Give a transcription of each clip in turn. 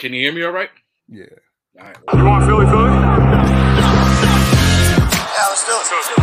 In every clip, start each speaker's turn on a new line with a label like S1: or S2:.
S1: Can you hear me all right?
S2: Yeah.
S1: All right.
S3: You want Philly Philly?
S4: Yeah, let's do it.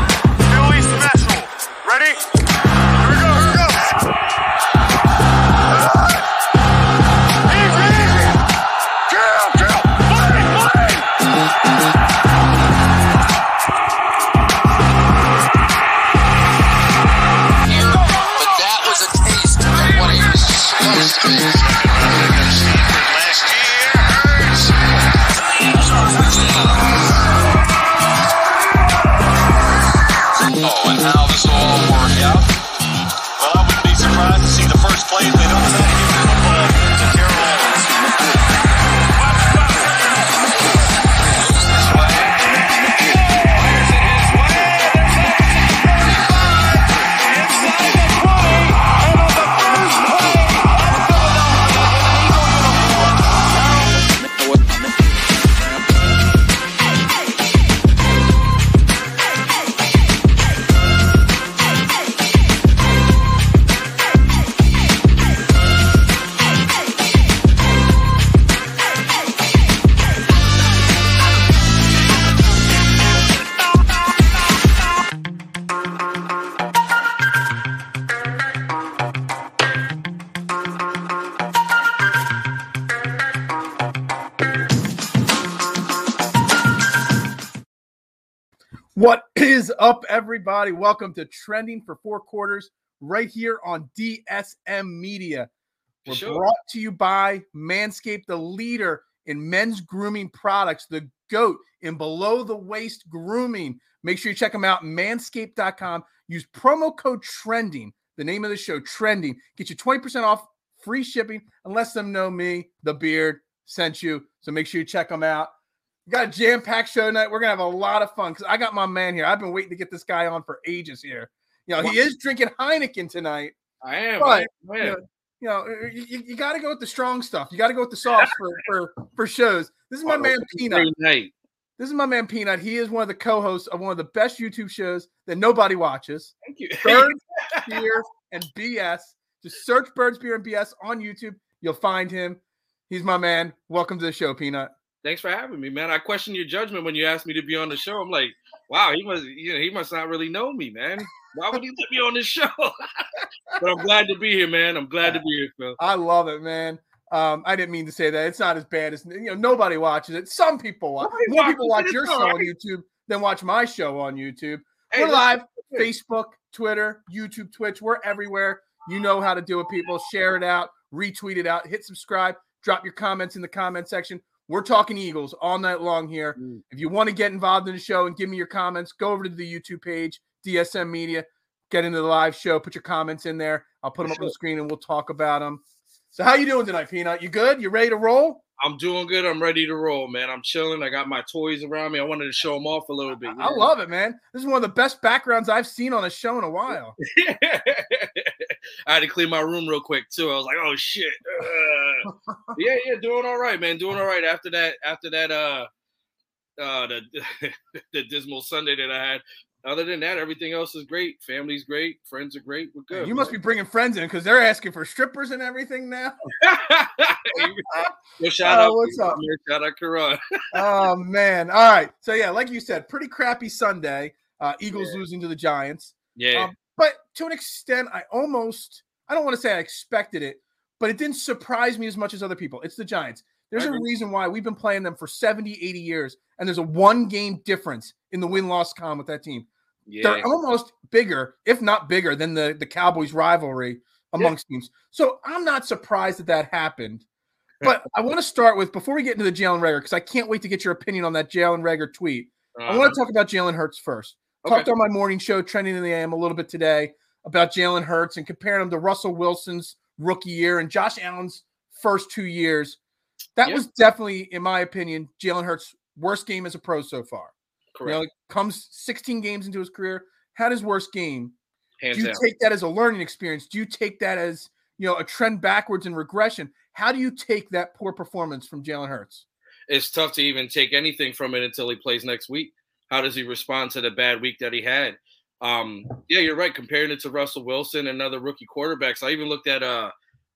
S2: Up, everybody? Welcome to Trending for Four Quarters right here on DSM Media. We're
S1: Sure.
S2: brought to you by Manscaped, the leader in men's grooming products, the GOAT in below the waist grooming. Make sure you check them out, manscaped.com. Use promo code TRENDING, the name of the show, Trending. Get you 20% off free shipping and let them know me, the beard, sent you. So make sure you check them out. We got a jam packed show tonight. We're gonna have a lot of fun because I got my man here. I've been waiting to get this guy on for ages here. You know, he is drinking Heineken tonight.
S1: I am.
S2: But,
S1: I am.
S2: You know, you, know, you, you got to go with the strong stuff. You got to go with the sauce for, for for shows. This is my oh, man Peanut.
S1: Night.
S2: This is my man Peanut. He is one of the co-hosts of one of the best YouTube shows that nobody watches.
S1: Thank you.
S2: Birds, Beer, and BS. Just search Birds, Beer, and BS on YouTube. You'll find him. He's my man. Welcome to the show, Peanut.
S1: Thanks for having me, man. I questioned your judgment when you asked me to be on the show. I'm like, wow, he must, you know, he must not really know me, man. Why would he let me on this show? but I'm glad to be here, man. I'm glad to be here, Phil.
S2: I love it, man. Um, I didn't mean to say that. It's not as bad as you know. Nobody watches it. Some people watch.
S1: Nobody
S2: More people watch your show
S1: all
S2: on. YouTube than watch my show on YouTube.
S1: Hey,
S2: We're live. Facebook, Twitter, YouTube, Twitch. We're everywhere. You know how to do it, people. Share it out, retweet it out, hit subscribe, drop your comments in the comment section. We're talking Eagles all night long here.
S1: Mm.
S2: If you want to get involved in the show and give me your comments, go over to the YouTube page, DSM Media, get into the live show, put your comments in there. I'll put them up on the screen and we'll talk about them. So, how you doing tonight, Peanut? You good? You ready to roll?
S1: I'm doing good. I'm ready to roll, man. I'm chilling. I got my toys around me. I wanted to show them off a little bit. you
S2: I
S1: know?
S2: love it, man. This is one of the best backgrounds I've seen on a show in a while.
S1: I had to clean my room real quick too. I was like, oh shit. Uh, yeah, yeah, doing all right, man. Doing all right after that, after that, uh uh the the dismal Sunday that I had. Other than that, everything else is great. Family's great, friends are great. We're good.
S2: you must be bringing friends in because they're asking for strippers and everything now.
S1: Yo, shout
S2: Oh,
S1: out,
S2: what's up?
S1: man. Shout out, Karan.
S2: oh man! All right, so yeah, like you said, pretty crappy Sunday. Uh, Eagles
S1: Yeah.
S2: losing to the Giants,
S1: Yeah,
S2: Um, to an extent, I almost I don't want to say I expected it, but it didn't surprise me as much as other people. It's the Giants. There's a reason why we've been playing them for 70, 80 years, and there's a one game difference in the win loss column with that team.
S1: yeah.
S2: They're almost bigger, if not bigger, than the, the Cowboys rivalry amongst teams. So I'm not surprised that that happened. But I want to start with before we get into the Jalen Reagor, because I can't wait to get your opinion on that Jalen Reagor tweet. I
S1: Uh-huh.
S2: want to talk about Jalen Hurts first.
S1: Okay.
S2: Talked on my morning show, Trending in the AM, a little bit today about Jalen Hurts and comparing him to Russell Wilson's rookie year and Josh Allen's first two years. That
S1: Yeah.
S2: was definitely, in my opinion, Jalen Hurts' worst game as a pro so far.
S1: correct.
S2: You know, comes 16 games into his career, had his worst game.
S1: Hands
S2: Do you take that as a learning experience? Do you take that as you know a trend backwards in regression? How do you take that poor performance from Jalen Hurts?
S1: it's tough to even take anything from it until he plays next week. How does he respond to the bad week that he had? Um, yeah, you're right. Comparing it to Russell Wilson and other rookie quarterbacks, I even looked at uh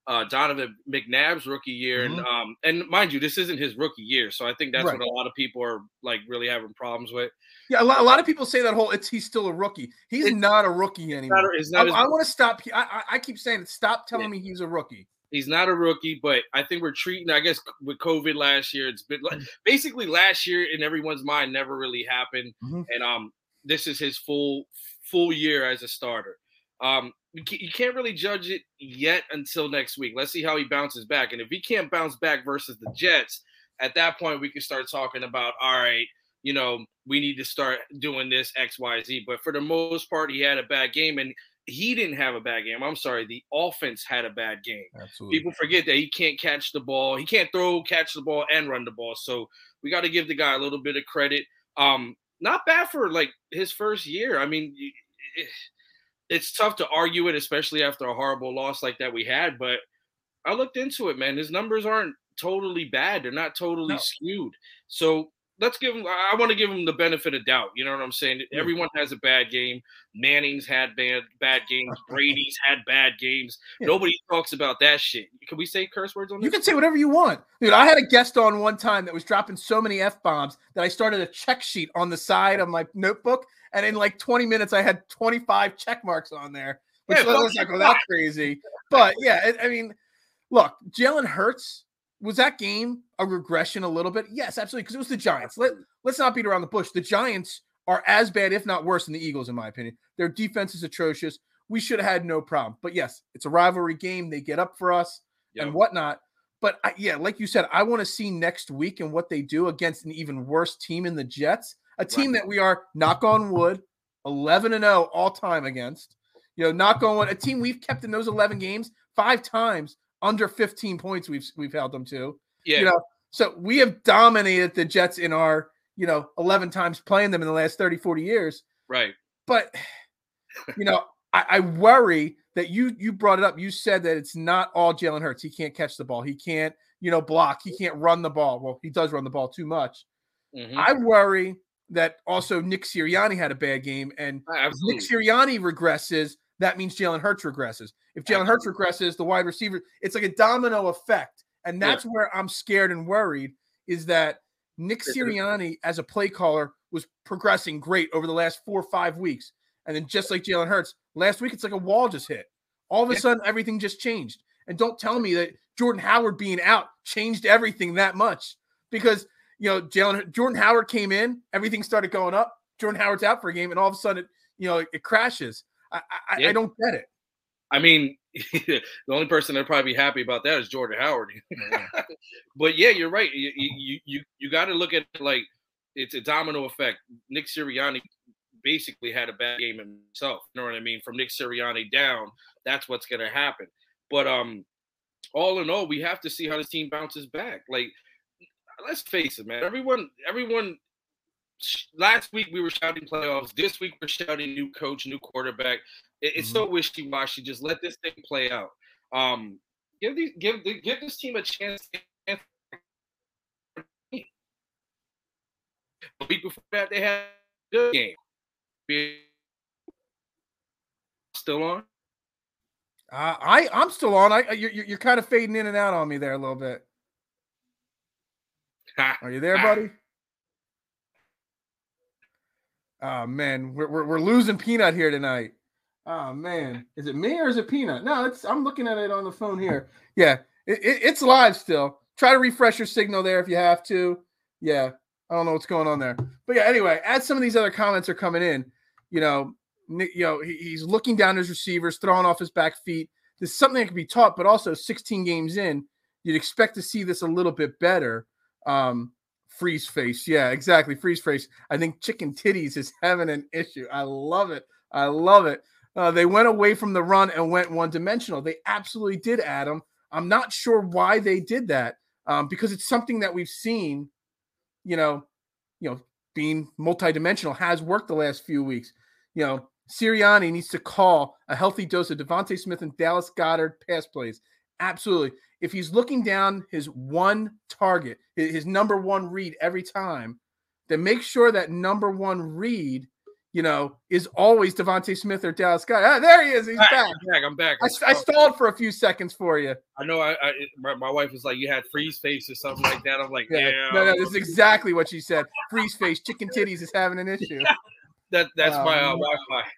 S1: uh, Donovan McNabb's rookie year, and um, and mind you, this isn't his rookie year, so I think that's
S2: Mm-hmm. Right.
S1: what a lot of people are like really having problems with.
S2: Yeah, a lot, a lot of people say that whole it's he's still a rookie. He's
S1: It's-
S2: not a rookie anymore.
S1: Not, it's not
S2: I, I want to stop. I, I, keep saying it. Stop telling
S1: Yeah.
S2: me he's a rookie.
S1: he's not a rookie, but I think we're treating. I guess with COVID last year, it's been like basically last year in everyone's mind never really happened,
S2: Mhm.
S1: and um, this is his full full year as a starter. Um, you can't really judge it yet until next week. Let's see how he bounces back, and if he can't bounce back versus the Jets, at that point we can start talking about all right, you know, we need to start doing this X Y Z. But for the most part, he had a bad game, and he didn't have a bad game. I'm sorry, the offense had a bad game
S2: Absolutely.
S1: people forget that he can't catch the ball. He can't throw, catch the ball, and run the ball. So we got to give the guy a little bit of credit. Um, not bad for like his first year. I mean, it- eh, it's tough to argue it, especially after a horrible loss like that we had. But I looked into it, man. His numbers aren't totally bad. They're not totally
S2: No.
S1: skewed. So let's give him. I want to give him the benefit of doubt. You know what I'm saying? Everyone has a bad game. Manning's had bad bad games. Brady's had bad games.
S2: Yeah.
S1: Nobody talks about that shit. Can we say curse words on this?
S2: You can say whatever you want. Dude, I had a guest on one time that was dropping so many F bombs that I started a check sheet on the side of my notebook. And in like 20 minutes, I had 25 check marks on there, which
S1: Yeah,
S2: let's not go that crazy. But yeah, it, I mean, look, Jalen Hurts, was that game a regression a little bit? Yes, absolutely. Because it was the Giants. Let, let's not beat around the bush. The Giants are as bad, if not worse, than the Eagles, in my opinion. Their defense is atrocious. We should have had no problem. But yes, it's a rivalry game. They get up for us and whatnot. But I, yeah, like you said, I want to see next week and what they do against an even worse team in the Jets, a team that we are knock on wood, eleven and zero all time against. You know, knock on wood, a team we've kept in those eleven games five times under fifteen points. We've we've held them to.
S1: Yeah,
S2: You know, so we have dominated the Jets in our you know eleven times playing them in the last 30, 40 years
S1: right.
S2: but you know, I, I worry that you you brought it up. You said that it's not all Jalen Hurts. He can't catch the ball. He can't, you know, block. He can't run the ball. Well, he does run the ball too much.
S1: Mhm.
S2: I worry that also Nick Sirianni had a bad game, and
S1: Absolutely.
S2: Nick Sirianni regresses. That means Jalen Hurts regresses. If Jalen Hurts regresses, the wide receiver, it's like a domino effect, and
S1: Yeah.
S2: that's where I'm scared and worried. Is that Nick
S1: Yeah.
S2: Sirianni as a play caller was progressing great over the last four or five weeks, and then just like Jalen Hurts, last week it's like a wall just hit. All of a
S1: Yeah.
S2: sudden, everything just changed. And don't tell me that Jordan Howard being out changed everything that much because you know Jalen Jordan Howard came in, everything started going up. Jordan Howard's out for a game, and all of a sudden, it, you know, it, it crashes. I, I, I don't get it.
S1: I mean, the only person that'd probably be happy about that is Jordan Howard. but yeah, you're right. You you you, you got to look at it like it's a domino effect. Nick Sirianni basically had a bad game himself. You know what I mean? From Nick Sirianni down, that's what's going to happen. But um, all in all, we have to see how this team bounces back. Like, let's face it, man. Everyone, everyone. Last week we were shouting playoffs. This week we're shouting new coach, new quarterback. It- it's so wishy washy. Just let this thing play out. Um, give these, give the, give this team a chance. The week before that, they had a good game. Still on?
S2: Uh, I I'm still on. I you're, you're kind of fading in and out on me there a little bit. Are you there, buddy? Oh man, we're, we're, we're losing Peanut here tonight. Oh man, is it me or is it Peanut? No, it's I'm looking at it on the phone here. Yeah, it, it- it's live still. Try to refresh your signal there if you have to. Yeah, I don't know what's going on there, but yeah. Anyway, as some of these other comments are coming in, you know, you know, he- he's looking down his receivers, throwing off his back feet. This is something that can be taught, but also 16 games in, you'd expect to see this a little bit better. Um, freeze face, yeah, exactly, freeze face. I think chicken titties is having an issue. I love it. I love it. Uh, they went away from the run and went one dimensional. They absolutely did, Adam. I'm not sure why they did that um, because it's something that we've seen, you know, you know, being multidimensional has worked the last few weeks. You know, Sirianni needs to call a healthy dose of DeVonta Smith and Dallas Goedert pass plays. Absolutely. If he's looking down his one target, his number one read every time, then make sure that number one read you know, is always DeVonta Smith or Dallas Guy. Ah, there he is. He's
S1: Back,
S2: back.
S1: I'm back. I'm back.
S2: I, I stalled for a few seconds for you.
S1: I know. I, I my, my wife was like, "You had freeze face or something like that." I'm like,
S2: Yeah.
S1: "Yeah,
S2: No, no, this is exactly what she said. Freeze face, chicken titties is having an issue.
S1: that that's my uh,
S2: Um,
S1: Wi-Fi."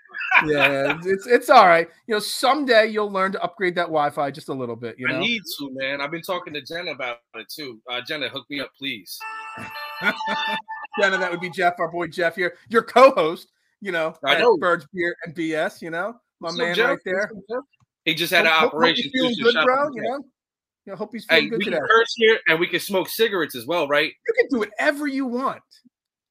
S2: Yeah, it's, it's all right. You know, someday you'll learn to upgrade that Wi-Fi just a little bit. You know,
S1: I need to, man. I've been talking to Jenna about it too. Uh, Jenna, hook me up, please.
S2: Jenna, that would be Jeff, our boy Jeff here, your co-host. You know,
S1: I know.
S2: Birds Beer and BS. You know, my
S1: up,
S2: man
S1: Jeff?
S2: right there.
S1: What's up, Jeff? He just had an
S2: Hope- hope- hope
S1: operation.
S2: he's feeling good, bro. You know, you know, hope he's feeling
S1: Hey,
S2: good
S1: we
S2: today.
S1: can curse here and we can smoke cigarettes as well, right?
S2: You can do whatever you want.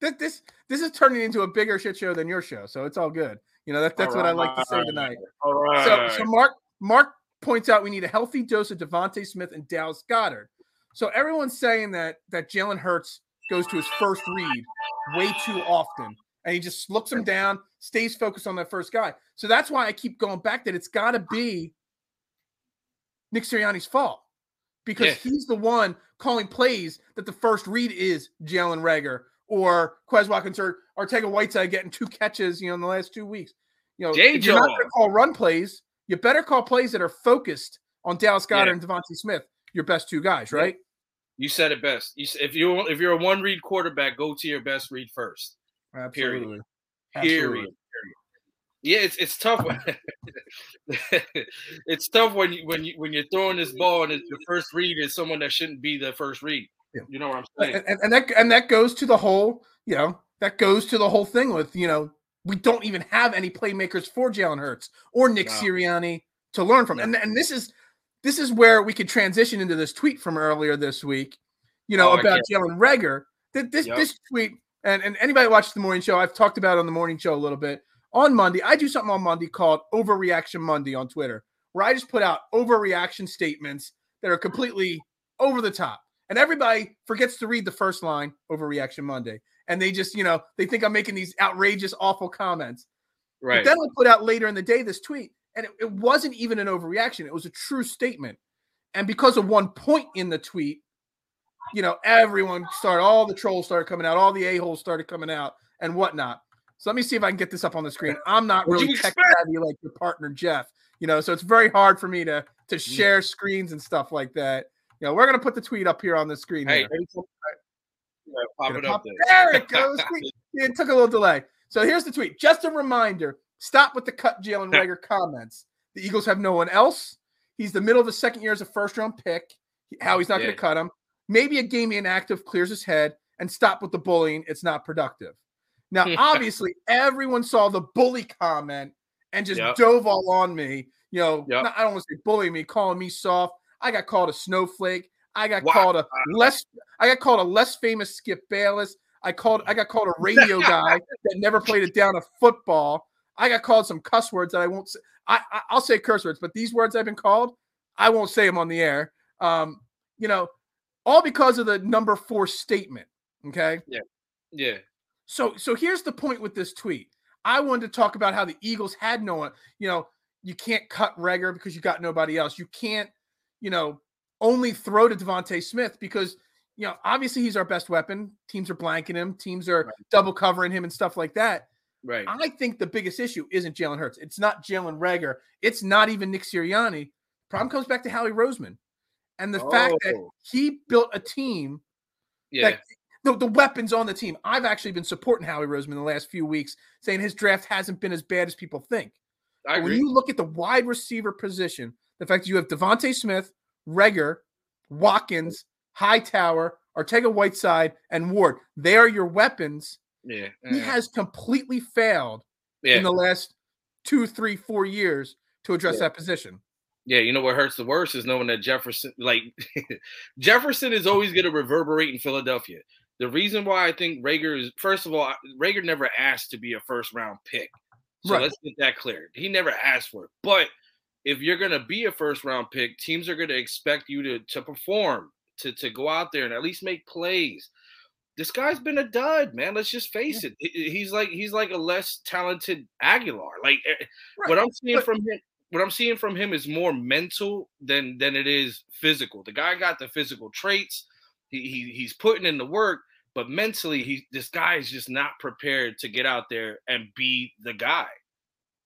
S2: This this this is turning into a bigger shit show than your show, so it's all good. You know, that, that's what I like to say tonight.
S1: All right.
S2: So, so Mark Mark points out we need a healthy dose of DeVonta Smith and Dallas Goedert. So everyone's saying that that Jalen Hurts goes to his first read way too often, and he just looks him down, stays focused on that first guy. So that's why I keep going back that it's got to be Nick Sirianni's fault because
S1: Yeah.
S2: he's the one calling plays that the first read is Jalen Reagor or Quez Watkins or Arcega-Whiteside getting two catches, you know, in the last two weeks. You know, if you're not going to call run plays, you better call plays that are focused on Dallas Goedert
S1: Yeah.
S2: and DeVonta Smith, your best two guys, right?
S1: You said it best. You if you if you're a one read quarterback, go to your best read first.
S2: Absolutely.
S1: Period.
S2: Absolutely.
S1: Period. Yeah, it's it's tough. when- it's tough when you when you when you're throwing this ball and it's your first read is someone that shouldn't be the first read.
S2: Yeah.
S1: You know what I'm saying?
S2: And, and, that and that goes to the whole, you know, that goes to the whole thing with, you know, we don't even have any playmakers for Jalen Hurts or Nick
S1: No.
S2: Sirianni to learn from. And and this is this is where we could transition into this tweet from earlier this week, you know,
S1: Oh,
S2: about Jalen Reagor. That this
S1: Yep.
S2: this tweet and, and anybody watches the morning show, I've talked about it on the morning show a little bit. On Monday, I do something on Monday called Overreaction Monday on Twitter, where I just put out overreaction statements that are completely over the top. And everybody forgets to read the first line, over Reaction Monday. And they just, you know, they think I'm making these outrageous, awful comments.
S1: right.
S2: But then I put out later in the day this tweet, and it, it wasn't even an overreaction. It was a true statement. And because of one point in the tweet, you know, everyone started, all the trolls started coming out, all the a-holes started coming out and whatnot. So let me see if I can get this up on the screen. I'm not really tech savvy like your partner Jeff, you know, so it's very hard for me to to share screens and stuff like that. You know, we're gonna put the tweet up here on the screen.
S1: hey, yeah, pop it up there.
S2: There it goes. It took a little delay. So here's the tweet. Just a reminder: stop with the cut Jalen Reagor comments. The Eagles have no one else. He's the middle of the second year as a first round pick. How he's not going to cut him. Maybe a game inactive clears his head and stop with the bullying. It's not productive. Now, obviously, everyone saw the bully comment and just
S1: Yep.
S2: dove all on me. You know,
S1: Yep.
S2: not- I don't want to say bullying me, calling me soft. I got called a snowflake. I got
S1: Wow.
S2: called a less. I got called a less famous Skip Bayless. I called. I got called a radio guy that never played it down a football. I got called some cuss words that I won't say. I, I I'll say curse words, but these words I've been called, I won't say them on the air. Um, you know, all because of the number four statement. Okay.
S1: Yeah. Yeah.
S2: So so here's the point with this tweet. I wanted to talk about how the Eagles had no one. You know, you can't cut Reagor because you got nobody else. You can't, you know, only throw to DeVonta Smith because you know obviously he's our best weapon. Teams are blanking him. Teams are
S1: Right.
S2: double covering him and stuff like that.
S1: Right.
S2: I think the biggest issue isn't Jalen Hurts. It's not Jalen Reagor. It's not even Nick Sirianni. Problem comes back to Howie Roseman and the fact that
S1: Oh.
S2: he built a team
S1: Yeah.
S2: that the, the weapons on the team. I've actually been supporting Howie Roseman the last few weeks, saying his draft hasn't been as bad as people think. When you look at the wide receiver position, the fact that you have DeVonta Smith, Reagor, Watkins, Hightower, Arcega-Whiteside, and Ward, they are your weapons.
S1: yeah.
S2: He has completely failed
S1: yeah.
S2: in the last two, three, four years to address
S1: Yeah.
S2: that position.
S1: Yeah, you know what hurts the worst is knowing that Jefferson, like Jefferson, is always going to reverberate in Philadelphia. The reason why I think Reagor is, first of all, Reagor never asked to be a first round pick. So
S2: Right.
S1: let's get that clear. He never asked for it. But if you're going to be a first round pick, teams are going to expect you to to perform, to to go out there and at least make plays. This guy's been a dud, man. Let's just face it. He's like he's like a less talented Agholor. Like eh, what I'm seeing
S2: but-
S1: from him, what I'm seeing from him is more mental than than it is physical. The guy got the physical traits. He, he he's putting in the work, but mentally, he this guy is just not prepared to get out there and be the guy.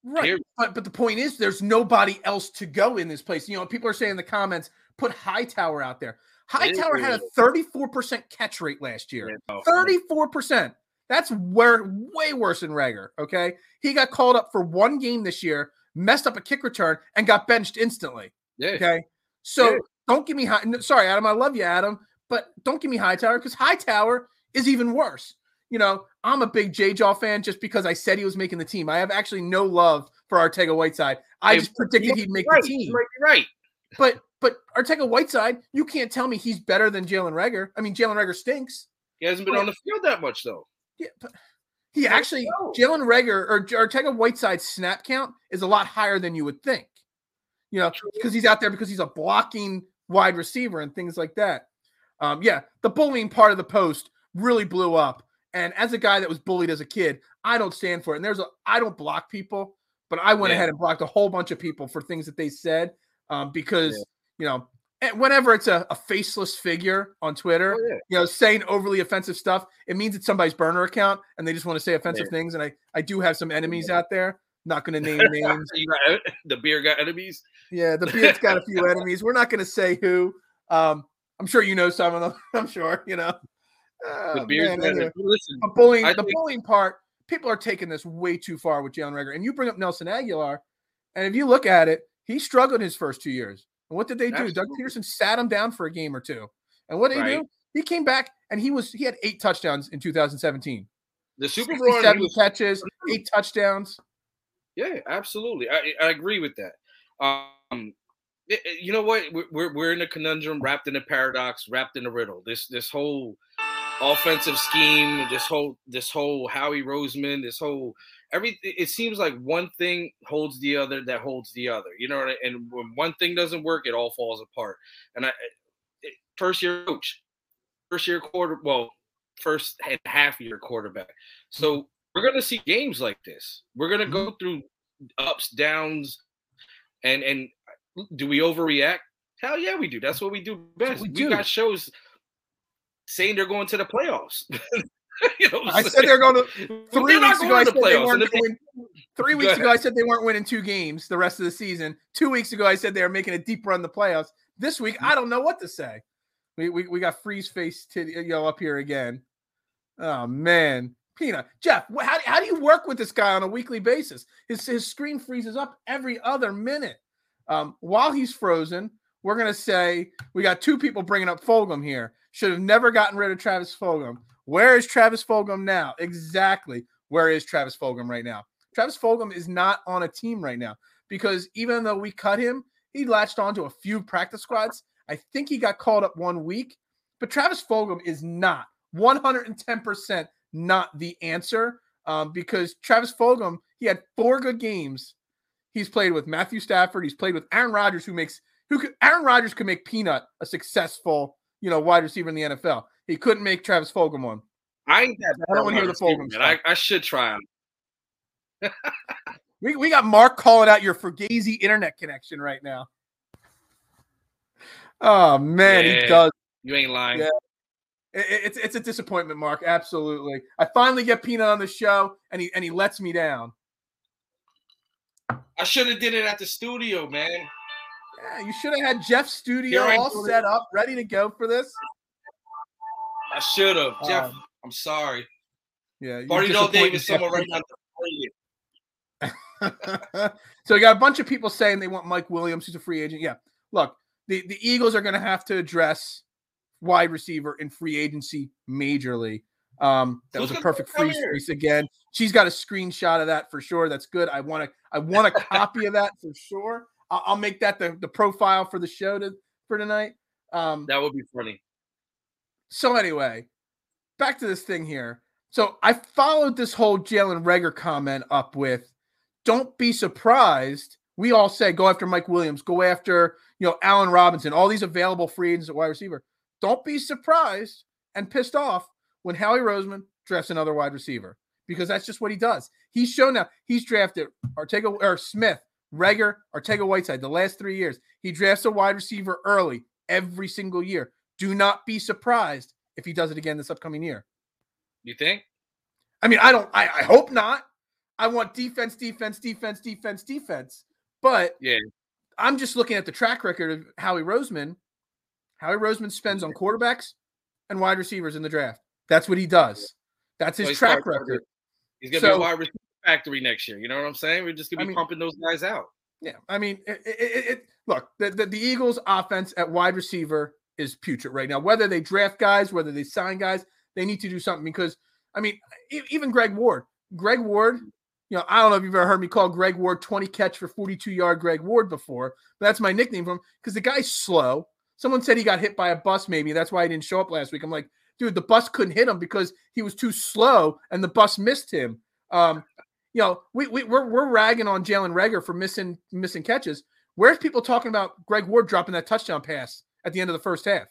S2: Right.
S1: Period.
S2: But but the point is there's nobody else to go in this place. You know, people are saying in the comments, put Hightower out there. Hightower had a 34% catch rate last year.
S1: Oh,
S2: 34%. That's where way worse than Reagor. Okay. He got called up for one game this year, messed up a kick return, and got benched instantly.
S1: Yeah.
S2: Okay. So
S1: Yeah.
S2: don't give me high. Sorry, Adam. I love you, Adam, but don't give me Hightower because Hightower is even worse. You know, I'm a big J Jaw fan just because I said he was making the team. I have actually no love for Arcega-Whiteside. I
S1: Hey,
S2: just predicted he'd make
S1: right.
S2: the team.
S1: Right. Right.
S2: But but Arcega-Whiteside, you can't tell me he's better than Jalen Reagor. I mean, Jalen Reagor stinks.
S1: He hasn't been on the field that much though.
S2: Yeah, but he actually. Jalen Reagor or Arcega-Whiteside's snap count is a lot higher than you would think. You know, because he's out there because he's a blocking wide receiver and things like that. Um, yeah, the bullying part of the post really blew up. And as a guy that was bullied as a kid, I don't stand for it. And there's a I don't block people, but I went
S1: Yeah.
S2: ahead and blocked a whole bunch of people for things that they said um, because
S1: Yeah.
S2: you know whenever it's a, a faceless figure on Twitter,
S1: Oh, yeah.
S2: you know, saying overly offensive stuff, it means it's somebody's burner account and they just want to say offensive things. And I, I do have some enemies out there. Not going to name names.
S1: The beer got enemies.
S2: Yeah, the beer's got a few enemies. We're not going to say who. Um, I'm sure you know some of them. I'm sure you know.
S1: The
S2: Oh,
S1: beer's
S2: man, anyway.
S1: Listen,
S2: bullying,
S1: I
S2: the
S1: think-
S2: bullying part, people are taking this way too far with Jalen Reagor. And you bring up Nelson Agholor, and if you look at it, he struggled his first two years. And what did they do? Doug Pederson sat him down for a game or two. And what did he do? He came back and he was he had eight touchdowns in 2017.
S1: the Super Bowl.
S2: 67
S1: he was-
S2: catches, eight touchdowns.
S1: Yeah, absolutely. I, I agree with that. Um, you know what? We're- We're we're in a conundrum, wrapped in a paradox, wrapped in a riddle. This this whole offensive scheme, this whole this whole Howie Roseman, this whole every. It seems like one thing holds the other that holds the other. You know, and when one thing doesn't work, it all falls apart. And I first year coach, first year quarter, well, first and half year quarterback. So mm-hmm. we're gonna see games like this. We're gonna go mm-hmm. through ups, downs, and and do we overreact? Hell yeah, we do. That's what we do best.
S2: we
S1: We,
S2: do.
S1: got shows saying they're going to the playoffs. you know,
S2: I said they're going to three weeks ago. I said
S1: the
S2: they weren't going. Three weeks ago, I said they weren't winning two games the rest of the season. Two weeks ago, I said they were making a deep run the playoffs. This week, I don't know what to say. We we, we got freeze face to you know up here again. Oh man, Peanut Jeff, how, how do you work with this guy on a weekly basis? His his screen freezes up every other minute. Um, while he's frozen, we're gonna say we got two people bringing up Fulgham here. Should have never gotten rid of Travis Fulgham. Where is Travis Fulgham now? Exactly. Where is Travis Fulgham right now? Travis Fulgham is not on a team right now because even though we cut him, he latched onto a few practice squads. I think he got called up one week, but Travis Fulgham is not 110% not the answer um, because Travis Fulgham, he had four good games. He's played with Matthew Stafford. He's played with Aaron Rodgers, who makes who could Aaron Rodgers could make Peanut a successful, you know, wide receiver in the NFL. He couldn't make Travis Fulgham one.
S1: I ain't that
S2: I don't wanna hear the Fulgham.
S1: I, I should try him.
S2: We, we got Mark calling out your Fugazi internet connection right now. Oh man, he does.
S1: You ain't lying.
S2: Yeah. It- it- it's it's a disappointment, Mark. Absolutely. I finally get Peanut on the show, and he and he lets me down.
S1: I should have did it at the studio, man.
S2: Yeah, you should have had Jeff's studio all set up, ready to go for this.
S1: I should have. Jeff,
S2: Um,
S1: I'm sorry.
S2: Yeah, you're
S1: Barty Dale
S2: disappointing
S1: Davis, someone right now.
S2: so you got a bunch of people saying they want Mike Williams, who's a free agent. Yeah, look, the, the Eagles are going to have to address wide receiver in free agency majorly. Um, that
S1: Who's
S2: was a perfect free space again. She's got a screenshot of that for sure. That's good. I want to I want a copy of that for sure. I'll, make that the, the profile for the show to for tonight. Um,
S1: That would be funny.
S2: so anyway, back to this thing here. So I followed this whole Jalen Reagor comment up with, "Don't be surprised." We all say go after Mike Williams, go after you know Allen Robinson, all these available free agents at wide receiver. Don't be surprised and pissed off when Howie Roseman drafts another wide receiver because that's just what he does. He's shown now he's drafted Arcega or Smith, Reagor, Ortega Whiteside the last three years. He drafts a wide receiver early every single year. Do not be surprised if he does it again this upcoming year.
S1: You think?
S2: I mean, I don't. I, I hope not. I want defense, defense, defense, defense, defense. But
S1: Yeah.
S2: I'm just looking at the track record of Howie Roseman. Howie Roseman spends on mm-hmm. quarterbacks and wide receivers in the draft. That's what he does. That's his
S1: So
S2: track record.
S1: He's gonna
S2: So-
S1: be a wide receiver factory next year. You know what I'm saying? We're just gonna
S2: I
S1: be
S2: mean-
S1: pumping those guys out.
S2: Yeah, I mean, it, it, it, look, the, the the Eagles' offense at wide receiver is putrid right now. Whether they draft guys, whether they sign guys, they need to do something because I mean, even Greg Ward, Greg Ward, you know, I don't know if you've ever heard me call Greg Ward 20 catch for 42 yard Greg Ward before, but that's my nickname for him because the guy's slow. Someone said he got hit by a bus, maybe that's why he didn't show up last week. I'm like, dude, the bus couldn't hit him because he was too slow and the bus missed him. Um, you know, we, we we're we're ragging on Jalen Reagor for missing missing catches. Where's people talking about Greg Ward dropping that touchdown pass at the end of the first half?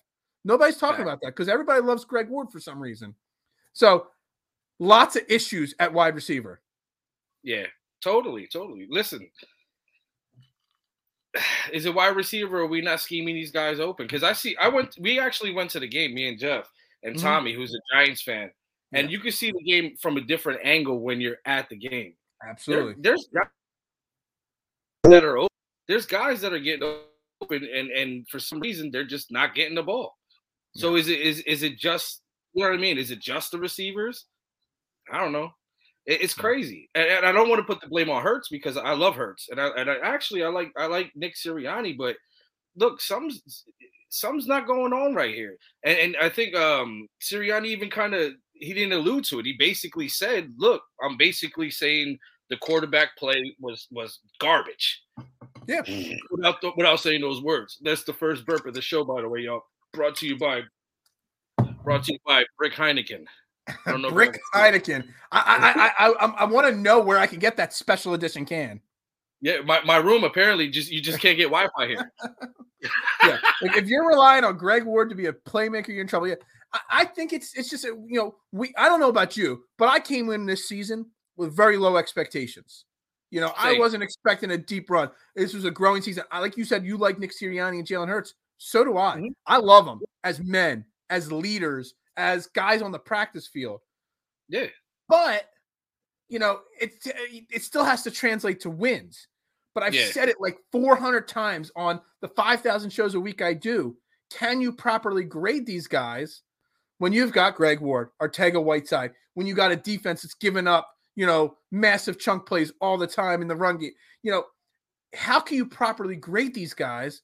S2: Nobody's talking about that because everybody loves Greg Ward for some reason. So lots of issues at wide receiver.
S1: Yeah, totally, totally. Listen, is it wide receiver? Or are we not scheming these guys open? Because I see, I went. We actually went to the game. Me and Jeff and
S2: Mhm.
S1: Tommy, who's a Giants fan, and
S2: Yeah.
S1: you can see the game from a different angle when you're at the game. There-
S2: Absolutely.
S1: there's guys that are open. There's guys that are getting open, and and for some reason they're just not getting the ball. So is it is is it just you know what I mean? Is it just the receivers? I don't know. It- it's crazy, and, and I don't want to put the blame on Hurts because I love Hurts, and I and I actually I like I like Nick Sirianni, but look, some's something's not going on right here, and and I think um Sirianni even kind of he didn't allude to it. He basically said, "Look, I'm basically saying the quarterback play was was garbage."
S2: Yeah.
S1: Without the, without saying those words. That's the first burp of the show, by the way, y'all. Brought to you by brought to you by Brick Heineken. I don't know. if
S2: Rick Heineken. I I I I, I want to know where I can get that special edition can.
S1: Yeah, my, my room apparently just you just can't get Wi-Fi here.
S2: yeah. Like if you're relying on Greg Ward to be a playmaker, you're in trouble. Yeah. I, I think it's it's just a, you know we I don't know about you, but I came in this season with very low expectations. You know, I wasn't expecting a deep run. This was a growing season. I like you said, you like Nick Sirianni and Jalen Hurts. So do I.
S1: Mhm.
S2: I love them as men, as leaders, as guys on the practice field.
S1: Yeah.
S2: But you know, it it still has to translate to wins. But I've
S1: Yeah.
S2: said it like 400 times on the 5,000 shows a week I do. Can you properly grade these guys when you've got Greg Ward, Arcega-Whiteside, when you got a defense that's given up, you know, massive chunk plays all the time in the run game? You know, how can you properly grade these guys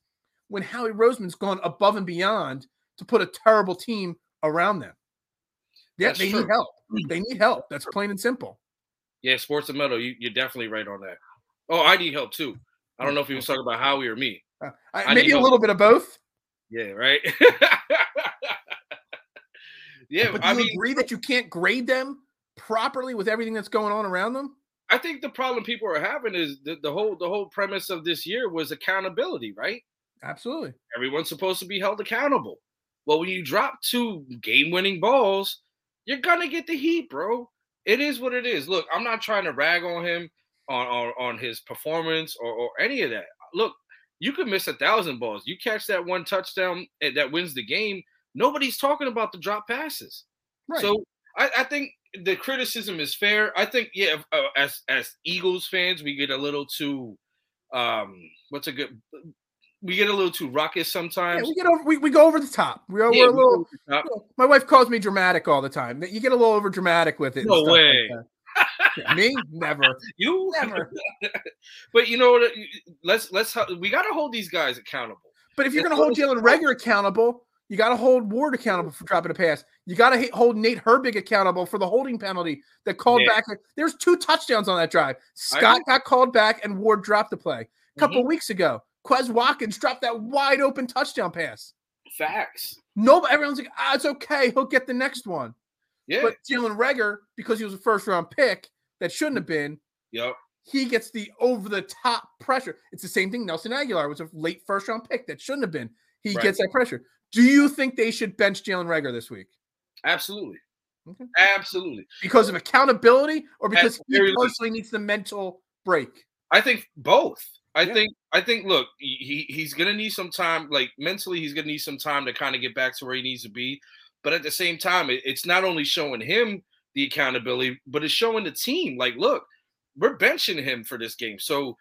S2: when Howie Roseman's gone above and beyond to put a terrible team around them? Yeah,
S1: That's
S2: they
S1: true.
S2: need help. They need help. That's plain and simple.
S1: Yeah, Sports and Metal, you, you're definitely right on that. Oh, I need help too. I don't know if he was talking about Howie or me.
S2: Uh, I,
S1: I
S2: maybe a
S1: help.
S2: little bit of both.
S1: Yeah, right. yeah,
S2: But do
S1: I
S2: you
S1: mean,
S2: agree that you can't grade them properly with everything that's going on around them?
S1: I think the problem people are having is the, the whole the whole premise of this year was accountability, right?
S2: Absolutely.
S1: Everyone's supposed to be held accountable. Well, when you drop two game-winning balls, you're gonna get the heat, bro. It is what it is. Look, I'm not trying to rag on him on on, on his performance or, or any of that. Look, you could miss a thousand balls. You catch that one touchdown eh, that wins the game. Nobody's talking about the drop passes.
S2: Right.
S1: So I, I think the criticism is fair. I think yeah, uh, as as Eagles fans, we get a little too um what's a good we get a little too ruckus
S2: Yeah,
S1: sometimes.
S2: we get over. We, we go over the top. We're,
S1: Yeah,
S2: we're a little.
S1: go over the top.
S2: you know, my wife calls me dramatic all the time. You get a little over dramatic with it.
S1: No
S2: stuff like
S1: way.
S2: Yeah, me never,
S1: You
S2: never.
S1: but you know what? Let's let's we got to hold these guys accountable.
S2: But if you're going to hold Jalen Reagor accountable, you got to hold Ward accountable for dropping a pass. You got to hold Nate Herbig accountable for the holding penalty that called
S1: Yeah.
S2: back. There's two touchdowns on that drive. Scott got called back and Ward dropped the play. A couple
S1: Mhm.
S2: weeks ago, Quez Watkins dropped that wide open touchdown pass.
S1: Facts.
S2: No, everyone's like, ah, it's okay. He'll get the next one.
S1: Yeah.
S2: But Jalen Reagor, because he was a first round pick that shouldn't have been,
S1: yep.
S2: he gets the over the top pressure. It's the same thing. Nelson Agholor was a late first round pick that shouldn't have been. He
S1: Right.
S2: gets that pressure. Do you think they should bench Jalen Reagor this week
S1: Absolutely.
S2: Okay.
S1: Absolutely.
S2: because of accountability or because he
S1: least.
S2: personally needs the mental break?
S1: I think both. I
S2: Yeah.
S1: think I think look, he he- he's gonna need some time, like mentally, he's gonna need some time to kind of get back to where he needs to be. But at the same time, it, it's not only showing him the accountability, but it's showing the team like, look, we're benching him for this game. So,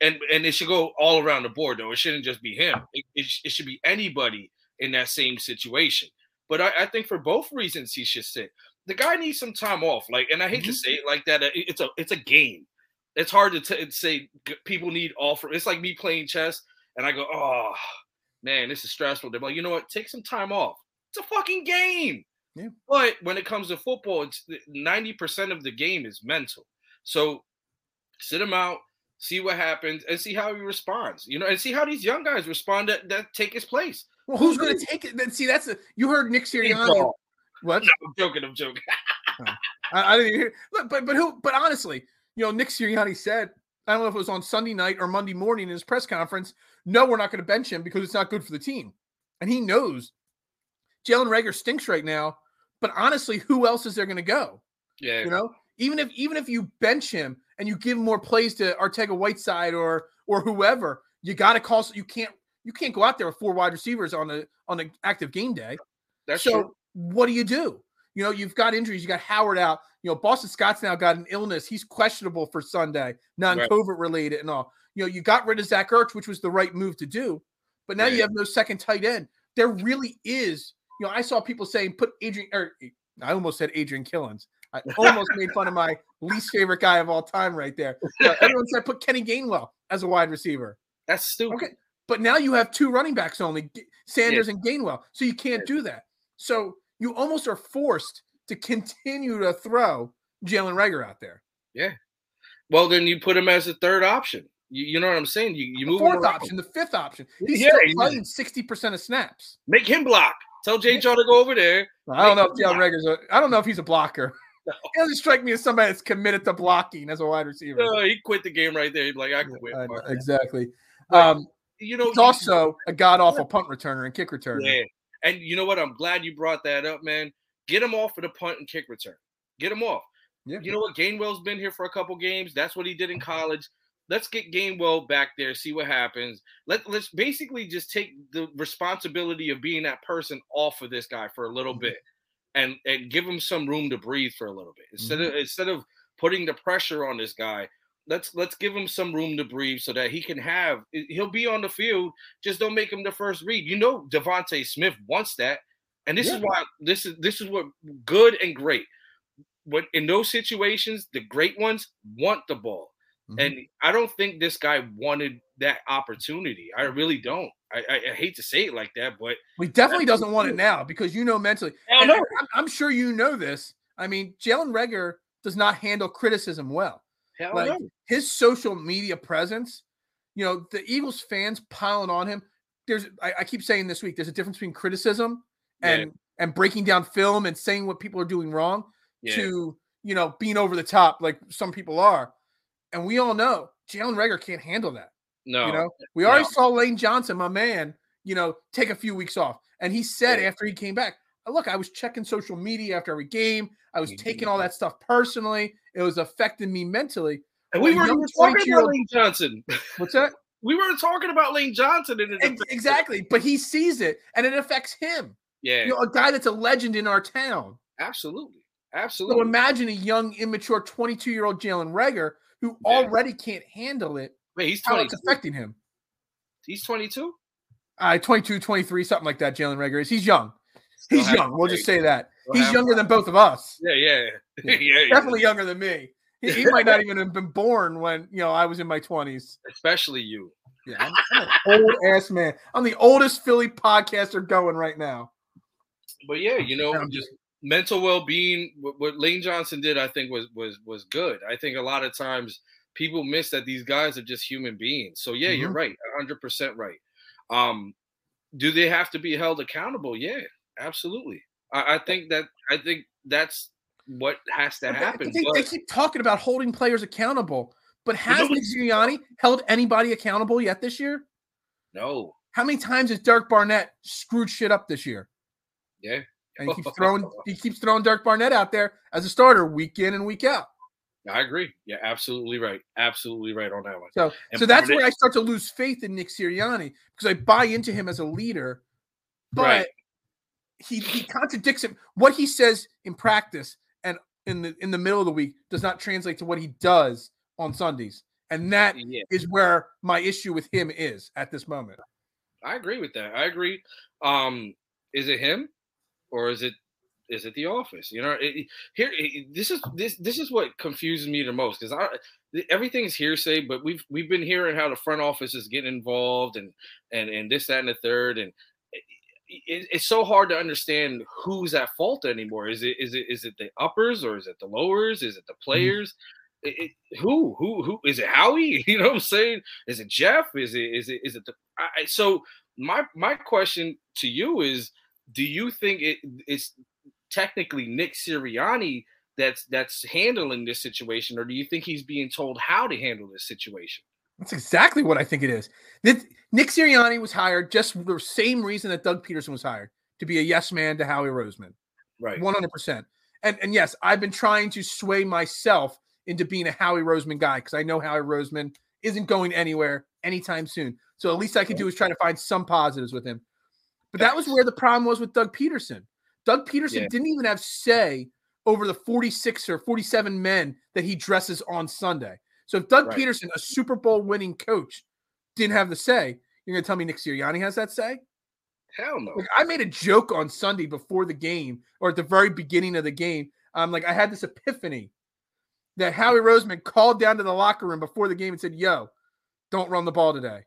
S1: and and it should go all around the board though. It shouldn't just be him. It, it, it should be anybody in that same situation. But I, I think for both reasons he should sit. The guy needs some time off. Like, and I hate to mm-hmm. say it like that. Uh, it's a it's a game. It's hard to t- say people need off. It's like me playing chess, and I go, oh man, this is stressful. They're like, you know what? Take some time off. It's a fucking game.
S2: Yeah.
S1: But when it comes to football, it's ninety percent of the game is mental. So sit him out, see what happens, and see how he responds. You know, and see how these young guys respond that, that take his place.
S2: Well, who's going to take it? Then See, that's a, you heard Nick Sirianni. What?
S1: No, I'm joking. I'm joking.
S2: I, I didn't hear. Look, but but who? But honestly, you know, Nick Sirianni said I don't know if it was on Sunday night or Monday morning in his press conference. No, we're not going to bench him because it's not good for the team, and he knows Jalen Reagor stinks right now. But honestly, who else is there going to go?
S1: Yeah.
S2: You know, even if even if you bench him and you give more plays to Arcega-Whiteside or or whoever, you got to call. You can't you can't go out there with four wide receivers on the on the active game day.
S1: That's
S2: so
S1: true.
S2: what do you do? You know, you've got injuries. You got Howard out. You know, Boston Scott's now got an illness. He's questionable for Sunday, non-COVID related and all. You know, you got rid of Zach Ertz, which was the right move to do. But now
S1: Right.
S2: you have no second tight end. There really is. You know, I saw people saying put Adrian. Or I almost said Adrian Killins. I almost made fun of my least favorite guy of all time right there. Uh, everyone said put Kenny Gainwell as a wide receiver.
S1: That's stupid.
S2: Okay. But now you have two running backs only, Sanders and Gainwell. So you can't do that. So you almost are forced to continue to throw Jalen Reagor out there. Yeah.
S1: Well, then you put him as a third option. You, you know what I'm saying? You you
S2: The
S1: move
S2: fourth option, the fifth option. He's
S1: Yeah,
S2: still playing 60% of snaps.
S1: Make him block. Tell Jay Shaw to go over there.
S2: I don't know if Jalen Reagor's a, I don't know if he's a blocker. He doesn't strike me as somebody that's committed to blocking as a wide receiver.
S1: He quit the game right there. He'd be like, I quit.
S2: I know, exactly. Um,
S1: You know,
S2: he's also a god awful punt returner and kick returner.
S1: Yeah. And you know what? I'm glad you brought that up, man. Get him off of the punt and kick return. Get him off.
S2: Yeah.
S1: You know what? Gainwell's been here for a couple games. That's what he did in college. Let's get Gainwell back there, see what happens. Let, let's basically just take the responsibility of being that person off of this guy for a little
S2: Mhm.
S1: bit and and give him some room to breathe for a little bit. Instead
S2: Mm-hmm.
S1: of instead of putting the pressure on this guy, let's let's give him some room to breathe so that he can have he'll be on the field. Just don't make him the first read. You know DeVonta Smith wants that. And this
S2: Yeah.
S1: is why this is this is what good and great. When in those situations, the great ones want the ball.
S2: Mhm.
S1: And I don't think this guy wanted that opportunity. I really don't. I, I, I hate to say it like that, but
S2: He definitely doesn't want it now because you know mentally.
S1: Hell
S2: and. I'm, I'm sure you know this. I mean, Jalen Reagor does not handle criticism well.
S1: Hell
S2: Like
S1: no.
S2: his social media presence, you know, the Eagles fans piling on him. There's, I, I keep saying this week, there's a difference between criticism
S1: Yeah.
S2: and and breaking down film and saying what people are doing wrong
S1: Yeah.
S2: to you know being over the top like some people are. And we all know Jalen Reagor can't handle that.
S1: no.
S2: You know, we already
S1: no.
S2: saw Lane Johnson, my man, you know, take a few weeks off. And he said
S1: Yeah.
S2: after he came back, "Uh, look, I was checking social media after every game. I was taking all that stuff personally. It was affecting me mentally.
S1: and we weren't even talking about Lane Johnson.
S2: What's that?
S1: we weren't talking about Lane Johnson in
S2: Ex- exactly. But he sees it and it affects him.
S1: Yeah,
S2: You know, a guy that's a legend in our town.
S1: absolutely. Absolutely.
S2: So imagine a young, immature 22 year old Jalen Reagor who
S1: Yeah.
S2: already can't handle it,
S1: Wait, he's
S2: how it's affecting him.
S1: He's 22.
S2: Uh, 22, 23, something like that, Jalen Reagor is. He's young.
S1: Still
S2: He's young. We'll just say that.
S1: Still
S2: He's younger than both of us.
S1: Yeah, yeah, yeah, yeah.
S2: Definitely younger than me. He, he might not even have been born when you know I was in my twenties.
S1: Especially you.
S2: Yeah, I'm, I'm an old ass man. I'm the oldest Philly podcaster going right now.
S1: But yeah, you know,
S2: I'm
S1: just mental well-being. What, what Lane Johnson did, I think, was was was good. I think a lot of times people miss that these guys are just human beings. So yeah, you're
S2: Mhm.
S1: right, 100 percent right. Um, do they have to be held accountable? Yeah, absolutely. I, I think that I think that's what has to happen.
S2: They, they keep talking about holding players accountable, but has Nick Sirianni held anybody accountable yet this year?
S1: no,
S2: How many times has Derek Barnett screwed shit up this year?
S1: yeah,
S2: And he keeps throwing he keeps throwing Derek Barnett out there as a starter week in and week out.
S1: I agree. Yeah, absolutely right. Absolutely right on that one.
S2: So
S1: And
S2: so that's
S1: Barnett-
S2: where I start to lose faith in Nick Sirianni because I buy into him as a leader, but
S1: Right.
S2: He he contradicts him. What he says in practice and in the in the middle of the week does not translate to what he does on Sundays. And that
S1: Yeah,
S2: is where my issue with him is at this moment.
S1: I agree with that. I agree. Um, is it him, or is it is it the office? You know, it, here it- this is this this is what confuses me the most because I everything's hearsay, but we've we've been hearing how the front office is getting involved and and and this that and the third and. It, it- it's so hard to understand who's at fault anymore. Is it is it is it the uppers or is it the lowers? Is it the mm-hmm. players? It, it- who who who is it? Howie? You know what I'm saying? Is it Jeff? Is it is it is it the? I, I- so my my question to you is: Do you think it, it's technically Nick Sirianni that's that's handling this situation, or do you think he's being told how to handle this situation?
S2: That's exactly what I think it is. Nick Sirianni was hired just for the same reason that Doug Pederson was hired to be a yes man to Howie Roseman.
S1: Right.
S2: 100%. And and yes, I've been trying to sway myself into being a Howie Roseman guy because I know Howie Roseman isn't going anywhere anytime soon. So at least I could do is try to find some positives with him. But that was where the problem was with Doug Pederson. Doug Pederson
S1: Yeah.
S2: didn't even have say over the 46 or 47 men that he dresses on Sunday. So if Doug
S1: Right.
S2: Pederson, a Super Bowl winning coach, didn't have the say, you're going to tell me Nick Sirianni has that say?
S1: Hell no.
S2: Like I made a joke on Sunday before the game or at the very beginning of the game. I'm like, I had this epiphany that Howie Roseman called down to the locker room before the game and said, Yo, don't run the ball today.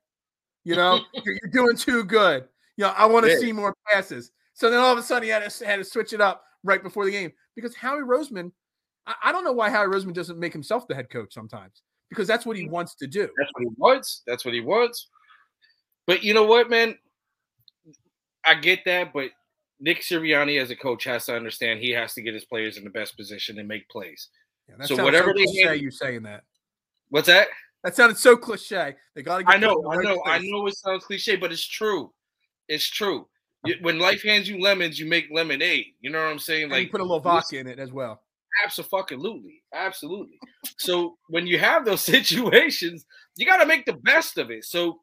S2: You know, you're, you're doing too good. You know, I want to see more passes. So then all of a sudden he had to, had to switch it up right before the game because Howie Roseman, I, I don't know why Howie Roseman doesn't make himself the head coach sometimes because that's what he wants to do.
S1: That's what he wants. That's what he wants. But you know what, man? I get that, but Nick Sirianni as a coach has to understand he has to get his players in the best position and make plays.
S2: Yeah,
S1: So whatever they
S2: cliche,
S1: hand-
S2: you saying that.
S1: What's that?
S2: That sounded so cliche. They got to
S1: I know, I know, I know it sounds cliche, but it's true. It's true. When life hands you lemons, you make lemonade. You know what I'm saying?
S2: And you
S1: Like
S2: put a little vodka in it as well.
S1: Absolutely, absolutely. So when you have those situations, you got to make the best of it. So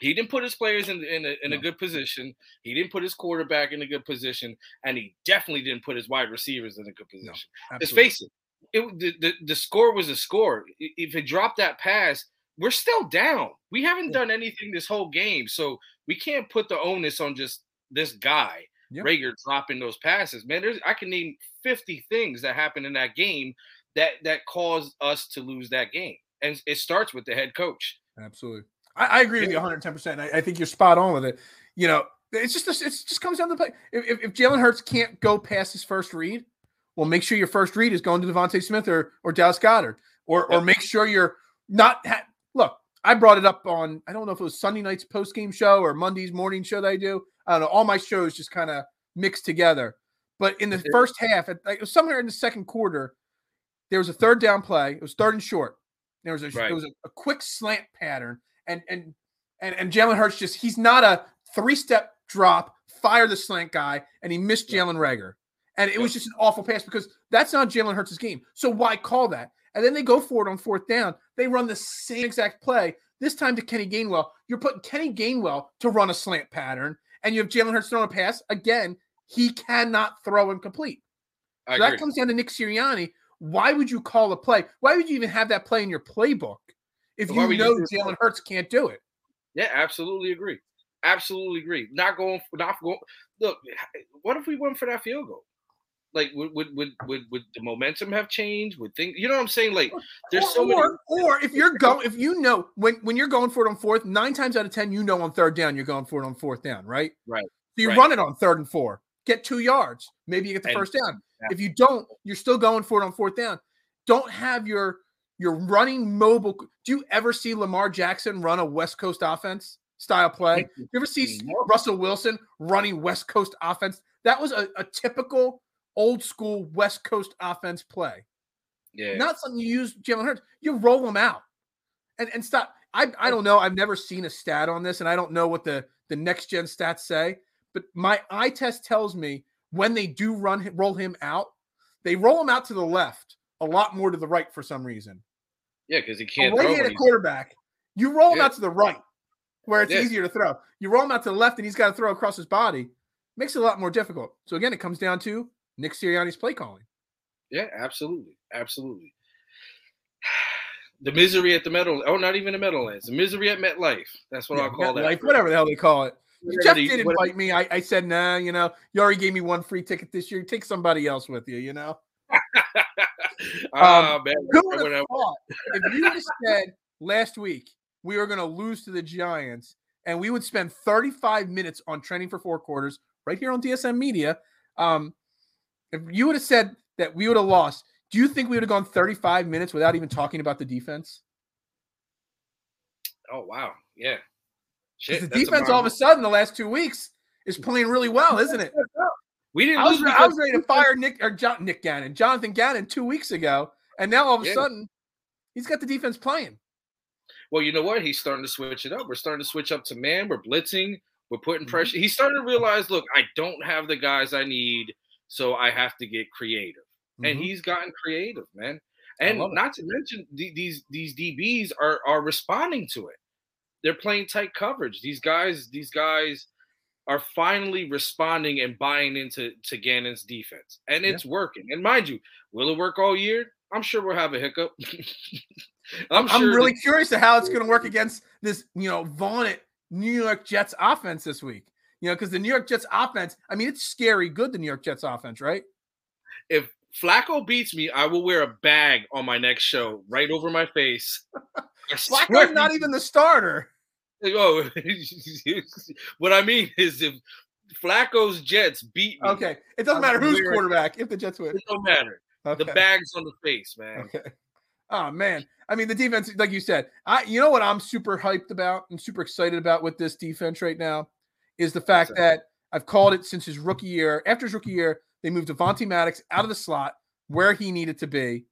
S1: he didn't put his players in in a, in a good position. He didn't put his quarterback in a good position, and he definitely didn't put his wide receivers in a good position. Let's face it, it the, the, the score was a score. If it dropped that pass, we're still down. We haven't
S2: Yeah.
S1: done anything this whole game, so we can't put the onus on just this guy,
S2: Yeah.
S1: Reagor, dropping those passes. Man, there's I can name 50 things that happened in that game that that caused us to lose that game, and it starts with the head coach.
S2: Absolutely. I, I agree with you 110. percent I, I think you're spot on with it. You know, it's just it just comes down to the play. If, if, if Jalen Hurts can't go past his first read, well, make sure your first read is going to DeVonta Smith or or Dallas Goedert, or or
S1: Yep.
S2: make sure you're not. Ha- look, I brought it up on I don't know if it was Sunday night's post game show or Monday's morning show that I do. I don't know. All my shows just kind of mixed together. But in the first half, at, like, it was somewhere in the second quarter, there was a third down play. It was third and short. There was a
S1: Right.
S2: it was a, a quick slant pattern, and and and and Jalen Hurts just he's not a three step drop, fire the slant guy, and he missed
S1: Yeah.
S2: Jalen Reagor, and it was just an awful pass because that's not Jalen Hurts' game. So why call that? And then they go for it on fourth down. They run the same exact play this time to Kenny Gainwell. You're putting Kenny Gainwell to run a slant pattern, and you have Jalen Hurts throwing a pass again. He cannot throw and complete. So
S1: agree.
S2: that comes down to Nick Sirianni. Why would you call a play? Why would you even have that play in your playbook if you know? Jalen Hurts can't do it?
S1: Yeah, absolutely agree. Absolutely agree. Not going not going. Look, what if we went for that field goal? Like, would would would would, would the momentum have changed? Would things, you know what I'm saying? Like, there's
S2: or,
S1: so many.
S2: or, or if you're going, if you know when when you're going for it on fourth, nine times out of ten, you know on third down you're going for it on fourth down, right?
S1: Right,
S2: So you
S1: right.
S2: run it on third and four, get two yards, maybe you get the
S1: And-
S2: first down.
S1: yeah.
S2: If you don't, you're still going for it on fourth down. Don't have your your running mobile. Do you ever see Lamar Jackson run a West Coast offense style play? You ever see Russell Wilson running West Coast offense? That was a, a typical old school West Coast offense play.
S1: Yeah,
S2: Not something you use Jalen Hurts. You roll them out and, and stop. I, I don't know. I've never seen a stat on this, and I don't know what the, the next gen stats say, but my eye test tells me when they do run roll him out, they roll him out to the left a lot more to the right for some reason.
S1: yeah, because he can't throw. when
S2: right-handed
S1: he's-
S2: quarterback, you roll him
S1: Yeah.
S2: out to the right where it's
S1: Yeah.
S2: easier to throw. You roll him out to the left, and he's got to throw across his body. Makes it a lot more difficult. So again, it comes down to Nick Sirianni's play calling.
S1: Yeah, absolutely, absolutely. The misery at the Meadow. Oh, not even the Meadowlands. The misery at MetLife. That's what
S2: Yeah,
S1: I'll call that.
S2: Like whatever the hell they call it.
S1: Whatever
S2: Jeff did
S1: whatever-
S2: invite me. I, I said, nah, you know, you already gave me one free ticket this year. Take somebody else with you, you know.
S1: Ah, man.
S2: Who would have thought if you had said last week we were going to lose to the Giants and we would spend 35 minutes on training for four quarters right here on DSM Media? Um, if you would have said that we would have lost, do you think we would have gone 35 minutes without even talking about the defense?
S1: Oh wow, yeah. Shit,
S2: the defense all of a sudden the last two weeks is playing really well, isn't it?
S1: We didn't
S2: I was,
S1: lose.
S2: I was ready to fire Nick or John, Nick Gannon, Jonathan Gannon two weeks ago, and now all of a
S1: Yeah.
S2: sudden he's got the defense playing.
S1: Well, you know what? He's starting to switch it up. We're starting to switch up to man. We're blitzing. We're putting
S2: Mhm.
S1: pressure. He's starting to realize, look, I don't have the guys I need, so I have to get creative. And
S2: Mhm.
S1: he's gotten creative, man. And not to mention the, these these DBs are are responding to it. They're playing tight coverage. These guys, these guys are finally responding and buying into to Gannon's defense, and
S2: Yeah.
S1: it's working. And mind you, will it work all year? I'm sure we'll have a hiccup. I'm,
S2: I'm
S1: sure
S2: really
S1: that-
S2: curious to how it's going to work against this, you know, vaunted New York Jets offense this week. You know, because the New York Jets offense, I mean, it's scary good, the New York Jets offense, right?
S1: if Flacco beats me, I will wear a bag on my next show right over my face.
S2: Flacco's not even the starter.
S1: Oh, what I mean is if Flacco's Jets beat me,
S2: Okay. It doesn't matter who's quarterback if the Jets win.
S1: it don't matter.
S2: Okay.
S1: The bag's on the face, man.
S2: Okay. Oh man. I mean, the defense, like you said, I you know what I'm super hyped about and super excited about with this defense right now is the fact that I've called it since his rookie year. After his rookie year, they moved Devontae Maddox out of the slot where he needed to be,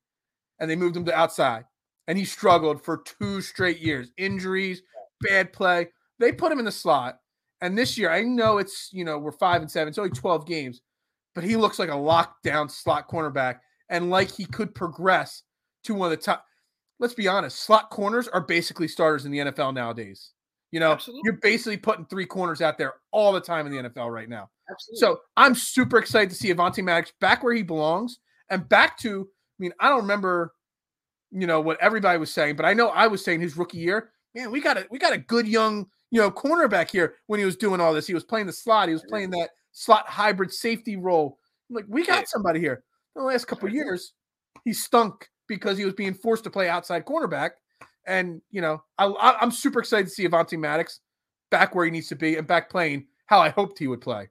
S2: and they moved him to outside. And he struggled for two straight years. Injuries, bad play. They put him in the slot. And this year, I know it's, you know, we're five and seven, it's only 12 games, but he looks like a lockdown slot cornerback and like he could progress to one of the top. Let's be honest, slot corners are basically starters in the NFL nowadays. You know,
S1: Absolutely.
S2: you're basically putting three corners out there all the time in the NFL right now.
S1: Absolutely.
S2: So I'm super excited to see Avonte Maddox back where he belongs and back to. I mean, I don't remember, you know, what everybody was saying, but I know I was saying his rookie year. Man, we got a we got a good young, you know, cornerback here when he was doing all this. He was playing the slot. He was playing that slot hybrid safety role. I'm like, we got somebody here. In the last couple of years, he stunk because he was being forced to play outside cornerback. And you know, I, I, I'm super excited to see Avonte Maddox back where he needs to be and back playing how I hoped he would play.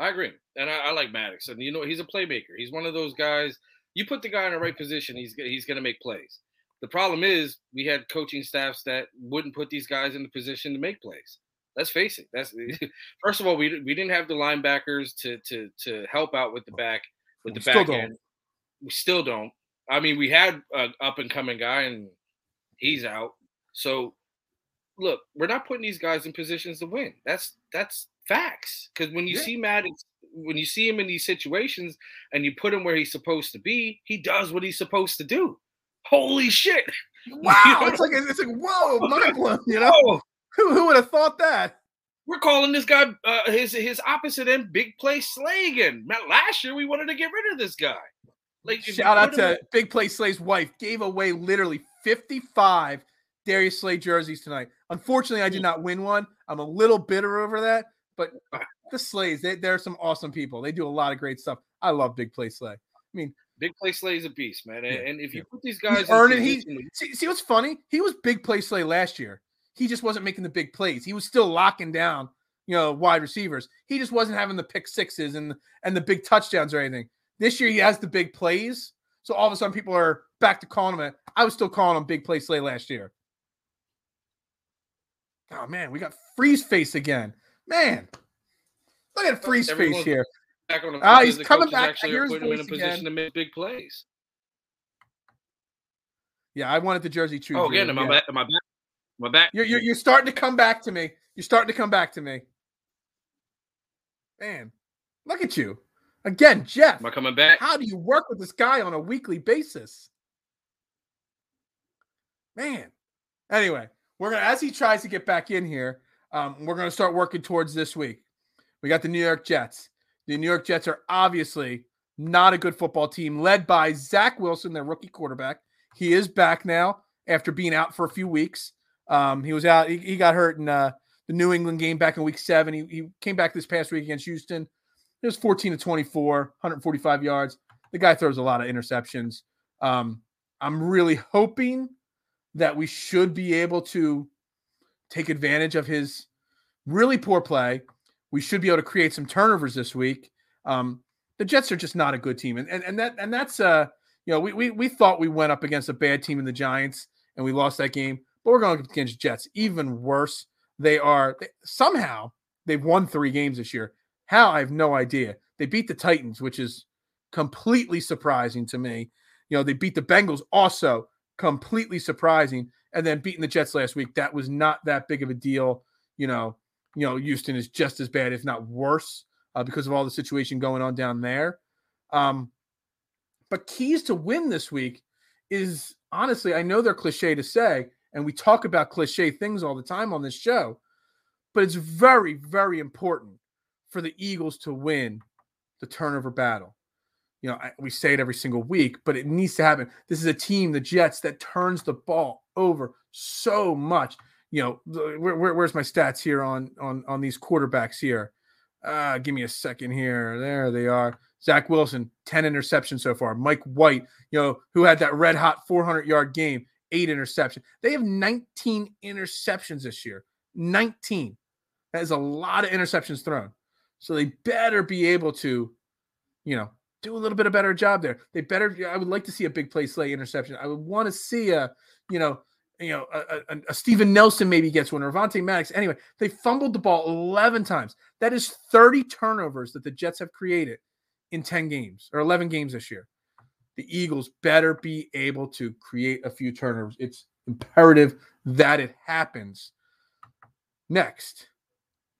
S1: I agree, and I, I like Maddox, and you know he's a playmaker. He's one of those guys. You put the guy in the right position, he's he's going to make plays. The problem is we had coaching staffs that wouldn't put these guys in the position to make plays. Let's face it. That's mm-hmm. first of all, we we didn't have the linebackers to to to help out with the oh, back with
S2: We
S1: the back
S2: don't.
S1: end. We still don't. I mean, we had an up and coming guy, and he's out. So look, we're not putting these guys in positions to win. That's that's facts. Because when you
S2: Yeah.
S1: see Maddox, when you see him in these situations and you put him where he's supposed to be, he does what he's supposed to do. Holy shit!
S2: Wow, it's like it's like whoa, mind blown. You know, who who would have thought that?
S1: we're calling this guy uh, his his opposite end, big play. Matt, Last year we wanted to get rid of this guy. Like
S2: Shout out
S1: put him
S2: to Big Play Slay's wife. Gave away literally 55 Darius Slay jerseys tonight. Unfortunately, I did hmm. not win one. I'm a little bitter over that, but the Slays, they, they're some awesome people. They do a lot of great stuff. I love Big Play Slay.
S1: I mean, Big play Slay's a beast, man. And,
S2: Yeah,
S1: and if you
S2: yeah.
S1: put these guys,
S2: He's earning. He see, see what's funny? He was Big Play Slay last year. He just wasn't making the big plays. He was still locking down, you know, wide receivers. He just wasn't having the pick sixes and and the big touchdowns or anything. This year he has the big plays. So all of a sudden people are back to calling him. it. I was still calling him Big Play Slay last year. Oh man, we got freeze face again. Man, look at freeze face here.
S1: back on him
S2: Ah, he's
S1: the
S2: coming back.
S1: Actually,
S2: Here's
S1: putting him in a position
S2: again.
S1: to make big plays.
S2: Yeah, I wanted the jersey true.
S1: Oh, again, am I back? Am I back? Am I back?
S2: You're, you're you're starting to come back to me. You're starting to come back to me. Man, look at you. Again, Jeff.
S1: Am I coming back?
S2: How do you work with this guy on a weekly basis? Man. Anyway, we're gonna as he tries to get back in here, um, we're gonna start working towards this week. We got the New York Jets. The New York Jets are obviously not a good football team led by Zach Wilson, their rookie quarterback. He is back now after being out for a few weeks. Um, he was out. He, he got hurt in uh, the New England game back in week seven. He, he came back this past week against Houston. It was 14 to 24, 145 yards. The guy throws a lot of interceptions. Um, I'm really hoping that we should be able to take advantage of his really poor play. We should be able to create some turnovers this week. Um, the Jets are just not a good team, and and, and that and that's uh you know we, we we thought we went up against a bad team in the Giants and we lost that game, but we're going against Jets. Even worse, they are they, somehow they've won three games this year. How I have no idea. They beat the Titans, which is completely surprising to me. You know, they beat the Bengals, also completely surprising, and then beating the Jets last week. That was not that big of a deal. You know, you know, Houston is just as bad, if not worse, uh, because of all the situation going on down there. Um, but keys to win this week is honestly, I know they're cliche to say, and we talk about cliche things all the time on this show, but it's very, very important for the Eagles to win the turnover battle. You know, I, we say it every single week, but it needs to happen. This is a team, the Jets, that turns the ball over so much. You know, where, where, where's my stats here on on on these quarterbacks here? Uh, give me a second here. There they are. Zach Wilson, 10 interceptions so far. Mike White, you know, who had that red hot 400 yard game, eight interceptions. They have 19 interceptions this year. 19. That is a lot of interceptions thrown. So they better be able to, you know, do a little bit of better job there. They better. I would like to see a big play slay interception. I would want to see a, you know, you know, a, a, a Steven Nelson maybe gets one or Avonte Maddox. Anyway, they fumbled the ball 11 times. That is 30 turnovers that the Jets have created in 10 games or 11 games this year. The Eagles better be able to create a few turnovers. It's imperative that it happens. Next,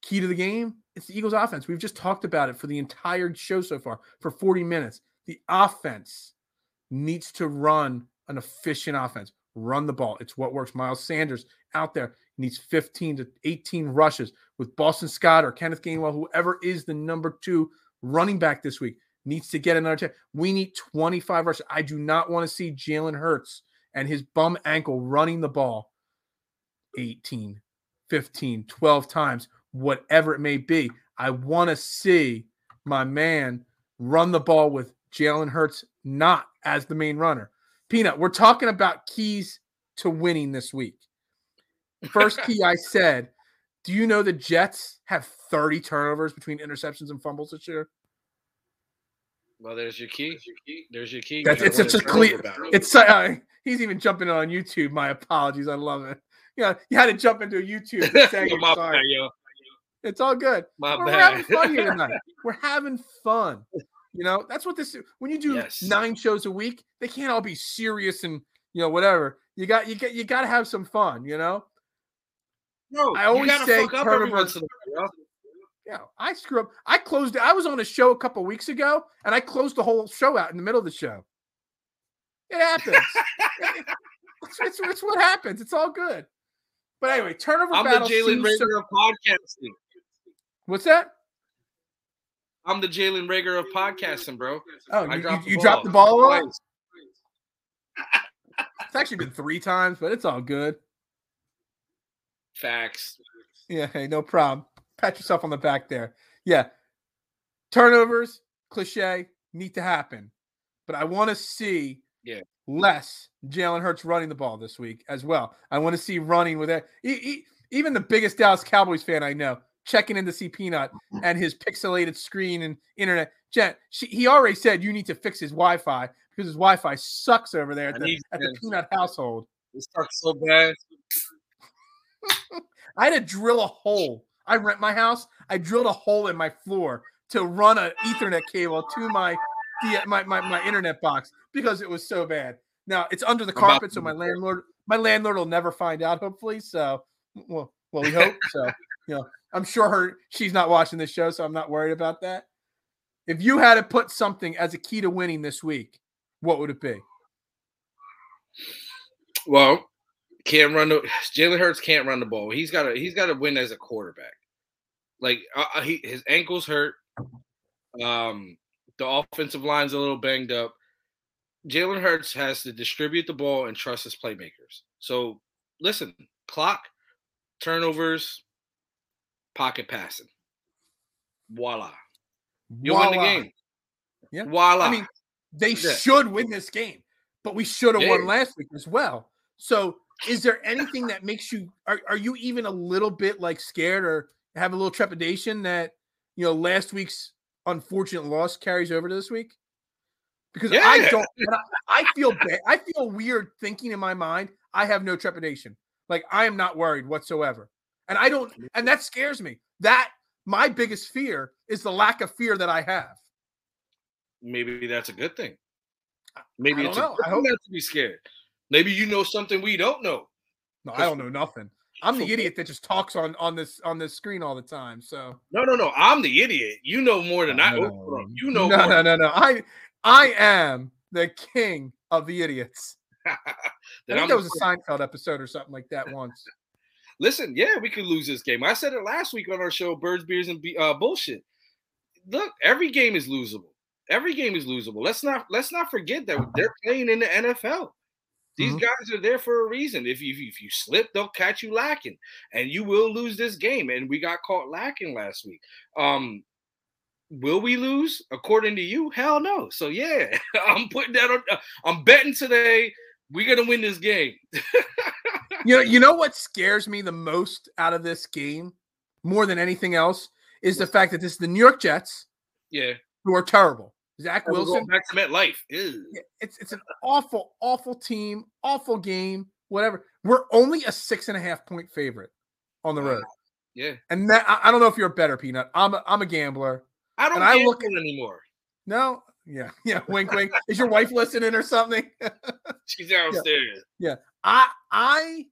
S2: key to the game it's the Eagles offense. We've just talked about it for the entire show so far for 40 minutes. The offense needs to run an efficient offense, run the ball. It's what works. Miles Sanders out there needs 15 to 18 rushes with Boston Scott or Kenneth Gainwell, whoever is the number two running back this week, needs to get another 10. We need 25 rushes. I do not want to see Jalen Hurts and his bum ankle running the ball 18, 15, 12 times whatever it may be. I want to see my man run the ball with Jalen Hurts not as the main runner. Peanut, we're talking about keys to winning this week. First key I said, do you know the Jets have 30 turnovers between interceptions and fumbles this year?
S1: Well, there's your key. There's your key.
S2: There's your That's, it's such a clear. It's uh, he's even jumping on YouTube. My apologies. I love it. Yeah, you had to jump into a YouTube. Saying,
S1: My
S2: sorry.
S1: bad, yo.
S2: It's all good.
S1: My
S2: we're,
S1: bad.
S2: having fun here tonight. we're having fun. You know, that's what this when you do
S1: Yes.
S2: nine shows a week, they can't all be serious and you know, whatever. You got you get you gotta have some fun, you know.
S1: No,
S2: I always say
S1: fuck up every
S2: turnovers-
S1: once in a while.
S2: Yeah, I screw up. I closed I was on a show a couple weeks ago and I closed the whole show out in the middle of the show. It happens. it's, it's, it's what happens. It's all good. But anyway, turnover
S1: I'm the Jalen Reagor of podcasting.
S2: What's that?
S1: I'm the Jalen Reagor of podcasting, bro.
S2: Oh, you,
S1: dropped
S2: you, you
S1: the
S2: dropped the
S1: ball
S2: ball a lot?
S1: twice.
S2: It's actually been three times, but it's all good.
S1: Facts.
S2: Yeah, hey, no problem. Pat yourself on the back there. Yeah. Turnovers, cliche, need to happen. But I want to see
S1: Yeah.
S2: less Jalen Hurts running the ball this week as well. I want to see running with it. Even the biggest Dallas Cowboys fan I know checking in to see Peanut mm. and his pixelated screen and internet. Jen, she, he already said you need to fix his Wi-Fi because his Wi-Fi sucks over there at the, at the. Peanut household.
S1: It sucks so bad.
S2: I had to drill a hole. I rent my house. I drilled a hole in my floor to run an Ethernet cable to my the- my, my my internet box because it was so bad. Now it's under the carpet, so my landlord my landlord will never find out. Hopefully, so well, well we hope so. You know, I'm sure her she's not watching this show, so I'm not worried about that. If you had to put something as a key to winning this week, what would it be?
S1: Well, can't run the Jalen Hurts can't run the ball. He's got to he's got to win as a quarterback. Like uh, uh, he his ankles hurt. Um, The offensive line's a little banged up. Jalen Hurts has to distribute the ball and trust his playmakers. So listen, clock, turnovers, pocket passing. Voila. You'll win the game.
S2: Yeah.
S1: Voila.
S2: I mean, they
S1: Yeah.
S2: should win this game, but we should have
S1: Yeah.
S2: won last week as well. So, is there anything that makes you are, are you even a little bit like scared or have a little trepidation that you know last week's unfortunate loss carries over to this week? Because I don't, I, I feel bad. I feel weird thinking in my mind. I have no trepidation. Like I am not worried whatsoever, and I don't, and that scares me. That my biggest fear is the lack of fear that I have.
S1: maybe that's a good thing. Maybe
S2: I
S1: it's
S2: don't
S1: a
S2: know.
S1: good
S2: I
S1: not to be scared. Maybe you know something we don't know.
S2: No, I don't know nothing. I'm the idiot that just talks on on this on this screen all the time. So
S1: No, no, no. I'm the idiot. You know more than I. Oh, no, oh. You know
S2: no,
S1: more.
S2: no, no, no. I I am the king of the idiots. I think
S1: I'm
S2: that was a Seinfeld episode or something like that once.
S1: Listen, yeah, we could lose this game. I said it last week on our show, Birds, Beers, and uh, Bullshit. Look, every game is losable. Every game is losable. Let's not let's not forget that they're playing in the NFL. These
S2: Mhm.
S1: guys are there for a reason. If you if you slip, they'll catch you lacking, and you will lose this game. And we got caught lacking last week. Um, will we lose? According to you, hell no. So yeah, I'm putting that on. uh, I'm betting today we're gonna win this game.
S2: You know, you know what scares me the most out of this game, more than anything else, is the fact that this is the New York Jets,
S1: Yeah,
S2: who are terrible. Zach Wilson,
S1: back to MetLife. Ew.
S2: It's it's an awful, awful team, awful game, whatever. We're only a six and a half point favorite on the road.
S1: Yeah.
S2: And that I, I don't know if you're a better peanut. I'm a, I'm a gambler.
S1: I don't
S2: And I look-
S1: anymore.
S2: No, yeah, yeah. Wink, wink. Is your wife listening or something?
S1: She's downstairs. Yeah.
S2: I I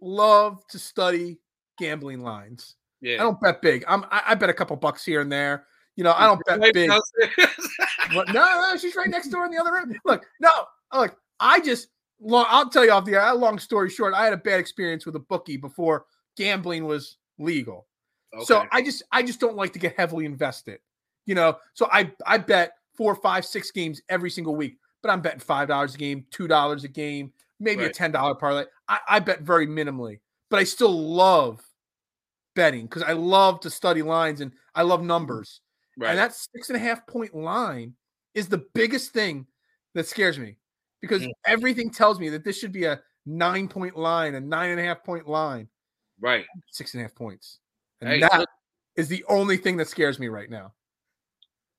S2: love to study gambling lines.
S1: Yeah.
S2: I don't bet big. I'm I, I bet a couple bucks here and there. You know, I don't bet big. No, no, she's right next door in the other room. Look, no, look, I just long. I'll tell you off the air. Long story short, I had a bad experience with a bookie before gambling was legal.
S1: Okay.
S2: So I just I just don't like to get heavily invested. You know, so I I bet four, five, six games every single week, but I'm betting five dollars a game, two dollars a game, maybe a ten dollar parlay. I, I bet very minimally, but I still love betting because I love to study lines and I love numbers.
S1: right.
S2: And that six and a half point line is the biggest thing that scares me because
S1: Mm.
S2: everything tells me that this should be a nine point line, a nine and a half point line,
S1: right.
S2: six and a half points. And
S1: Hey,
S2: that
S1: look-
S2: is the only thing that scares me right now.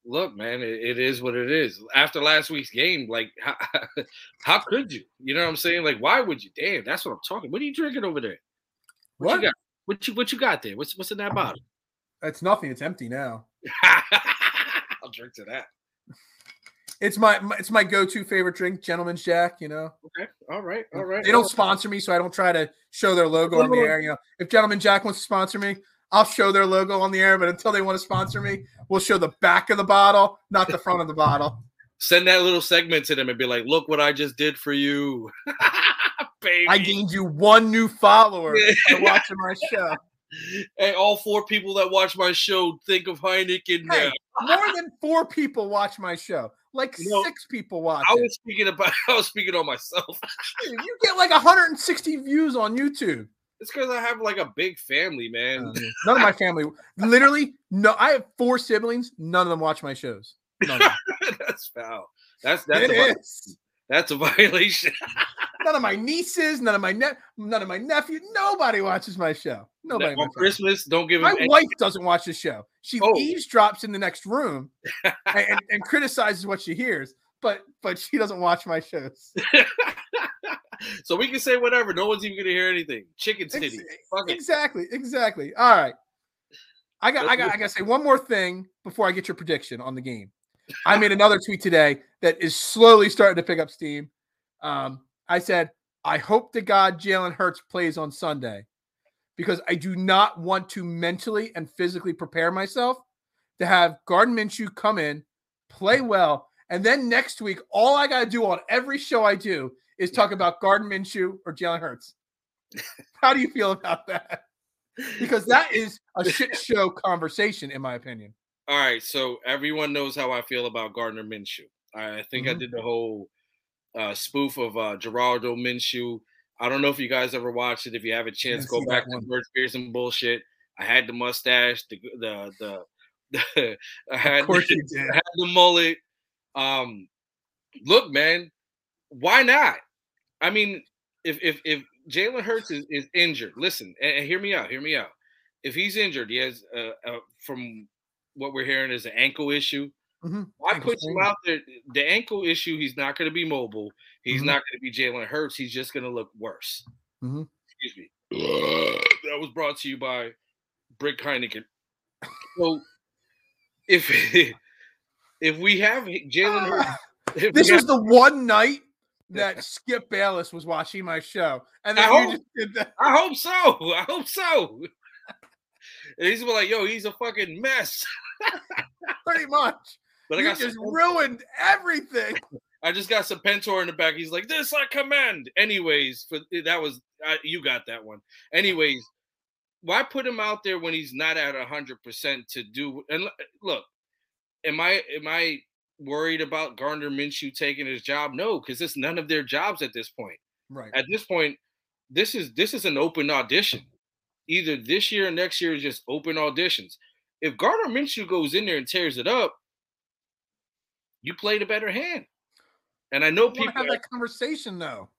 S1: Look, man, it, it is what it is. After last week's game, like, how, how could you? You know what I'm saying? Like, why would you? Damn, that's what I'm talking. What are you drinking over there? What,
S2: What?
S1: you got? What you what you got there? What's what's in that bottle?
S2: It's nothing. It's empty now.
S1: I'll drink to that.
S2: It's my, my it's my go-to favorite drink, Gentleman's Jack. You know,
S1: Okay. All right. All right.
S2: they don't sponsor me, so I don't try to show their logo on the air. You know, if Gentleman Jack wants to sponsor me, I'll show their logo on the air. But until they want to sponsor me, we'll show the back of the bottle, not the front of the bottle.
S1: Send that little segment to them and be like, "Look what I just did for you, baby."
S2: I gained you one new follower by watching my show.
S1: Hey, all four people that watch my show think of Heineken
S2: Hey,
S1: now.
S2: more than four people watch my show. Like
S1: You know,
S2: six people watch
S1: I
S2: it.
S1: was speaking about. I was speaking on myself.
S2: You get like 160 views on YouTube.
S1: It's because I have like a big family, man.
S2: Uh, None of my family, literally, no. I have four siblings. None of them watch my shows. None of them.
S1: that's foul. That's that's
S2: It
S1: a,
S2: is.
S1: that's a violation.
S2: None of my nieces, none of my ne- none of my nephew. Nobody watches my show. Nobody.
S1: on. Christmas, don't give
S2: My
S1: any-
S2: wife doesn't watch the show. She
S1: Oh.
S2: eavesdrops in the next room and, and, and criticizes what she hears, but but she doesn't watch my shows.
S1: so we can say whatever. No one's even gonna hear anything. Chicken titty.
S2: Exactly, exactly. All right. I got I got I gotta say one more thing before I get your prediction on the game. I made another tweet today that is slowly starting to pick up steam. Um, I said, I hope to God Jalen Hurts plays on Sunday because I do not want to mentally and physically prepare myself to have Gardner Minshew come in, play well, and then next week, all I got to do on every show I do is talk about Gardner Minshew or Jalen Hurts. How do you feel about that? Because that is a shit show conversation, in my opinion.
S1: All right, so everyone knows how I feel about Gardner Minshew. I I think I
S2: Mhm.
S1: did the whole uh, spoof of uh, Gerardo Minshew. I don't know if you guys ever watched it. If you have a chance, go back to Spears and bullshit. I had the mustache, the the the, the I had the. I had the mullet. Um, look, man, why not? I mean, if if if Jalen Hurts is, is injured, listen, and, and hear me out. Hear me out. If he's injured, he has uh, uh, from what we're hearing is an ankle issue.
S2: Mhm.
S1: Why put him out there? The ankle issue, he's not going to be mobile. He's
S2: Mhm.
S1: not going to be Jalen Hurts. He's just going to look worse.
S2: Mhm.
S1: Excuse me. that was brought to you by Brick Heineken. So if if we have Jalen Hurts,
S2: This was the one night that Skip Bayless was watching my show, and
S1: I hope-
S2: just did that.
S1: I hope so. I hope so. And he's like, yo, he's a fucking mess.
S2: Pretty much.
S1: But I
S2: you
S1: got
S2: just
S1: some,
S2: ruined everything.
S1: I just got some Pentor in the back. He's like, this I command. Anyways, for that was I, you got that one. Anyways, why put him out there when he's not at hundred percent to do? And look, am I am I worried about Gardner Minshew taking his job? No, because it's none of their jobs at this point.
S2: Right.
S1: At this point, this is this is an open audition. Either this year or next year is just open auditions. If Gardner Minshew goes in there and tears it up, you played a better hand. And I know
S2: I
S1: people.
S2: have that conversation though.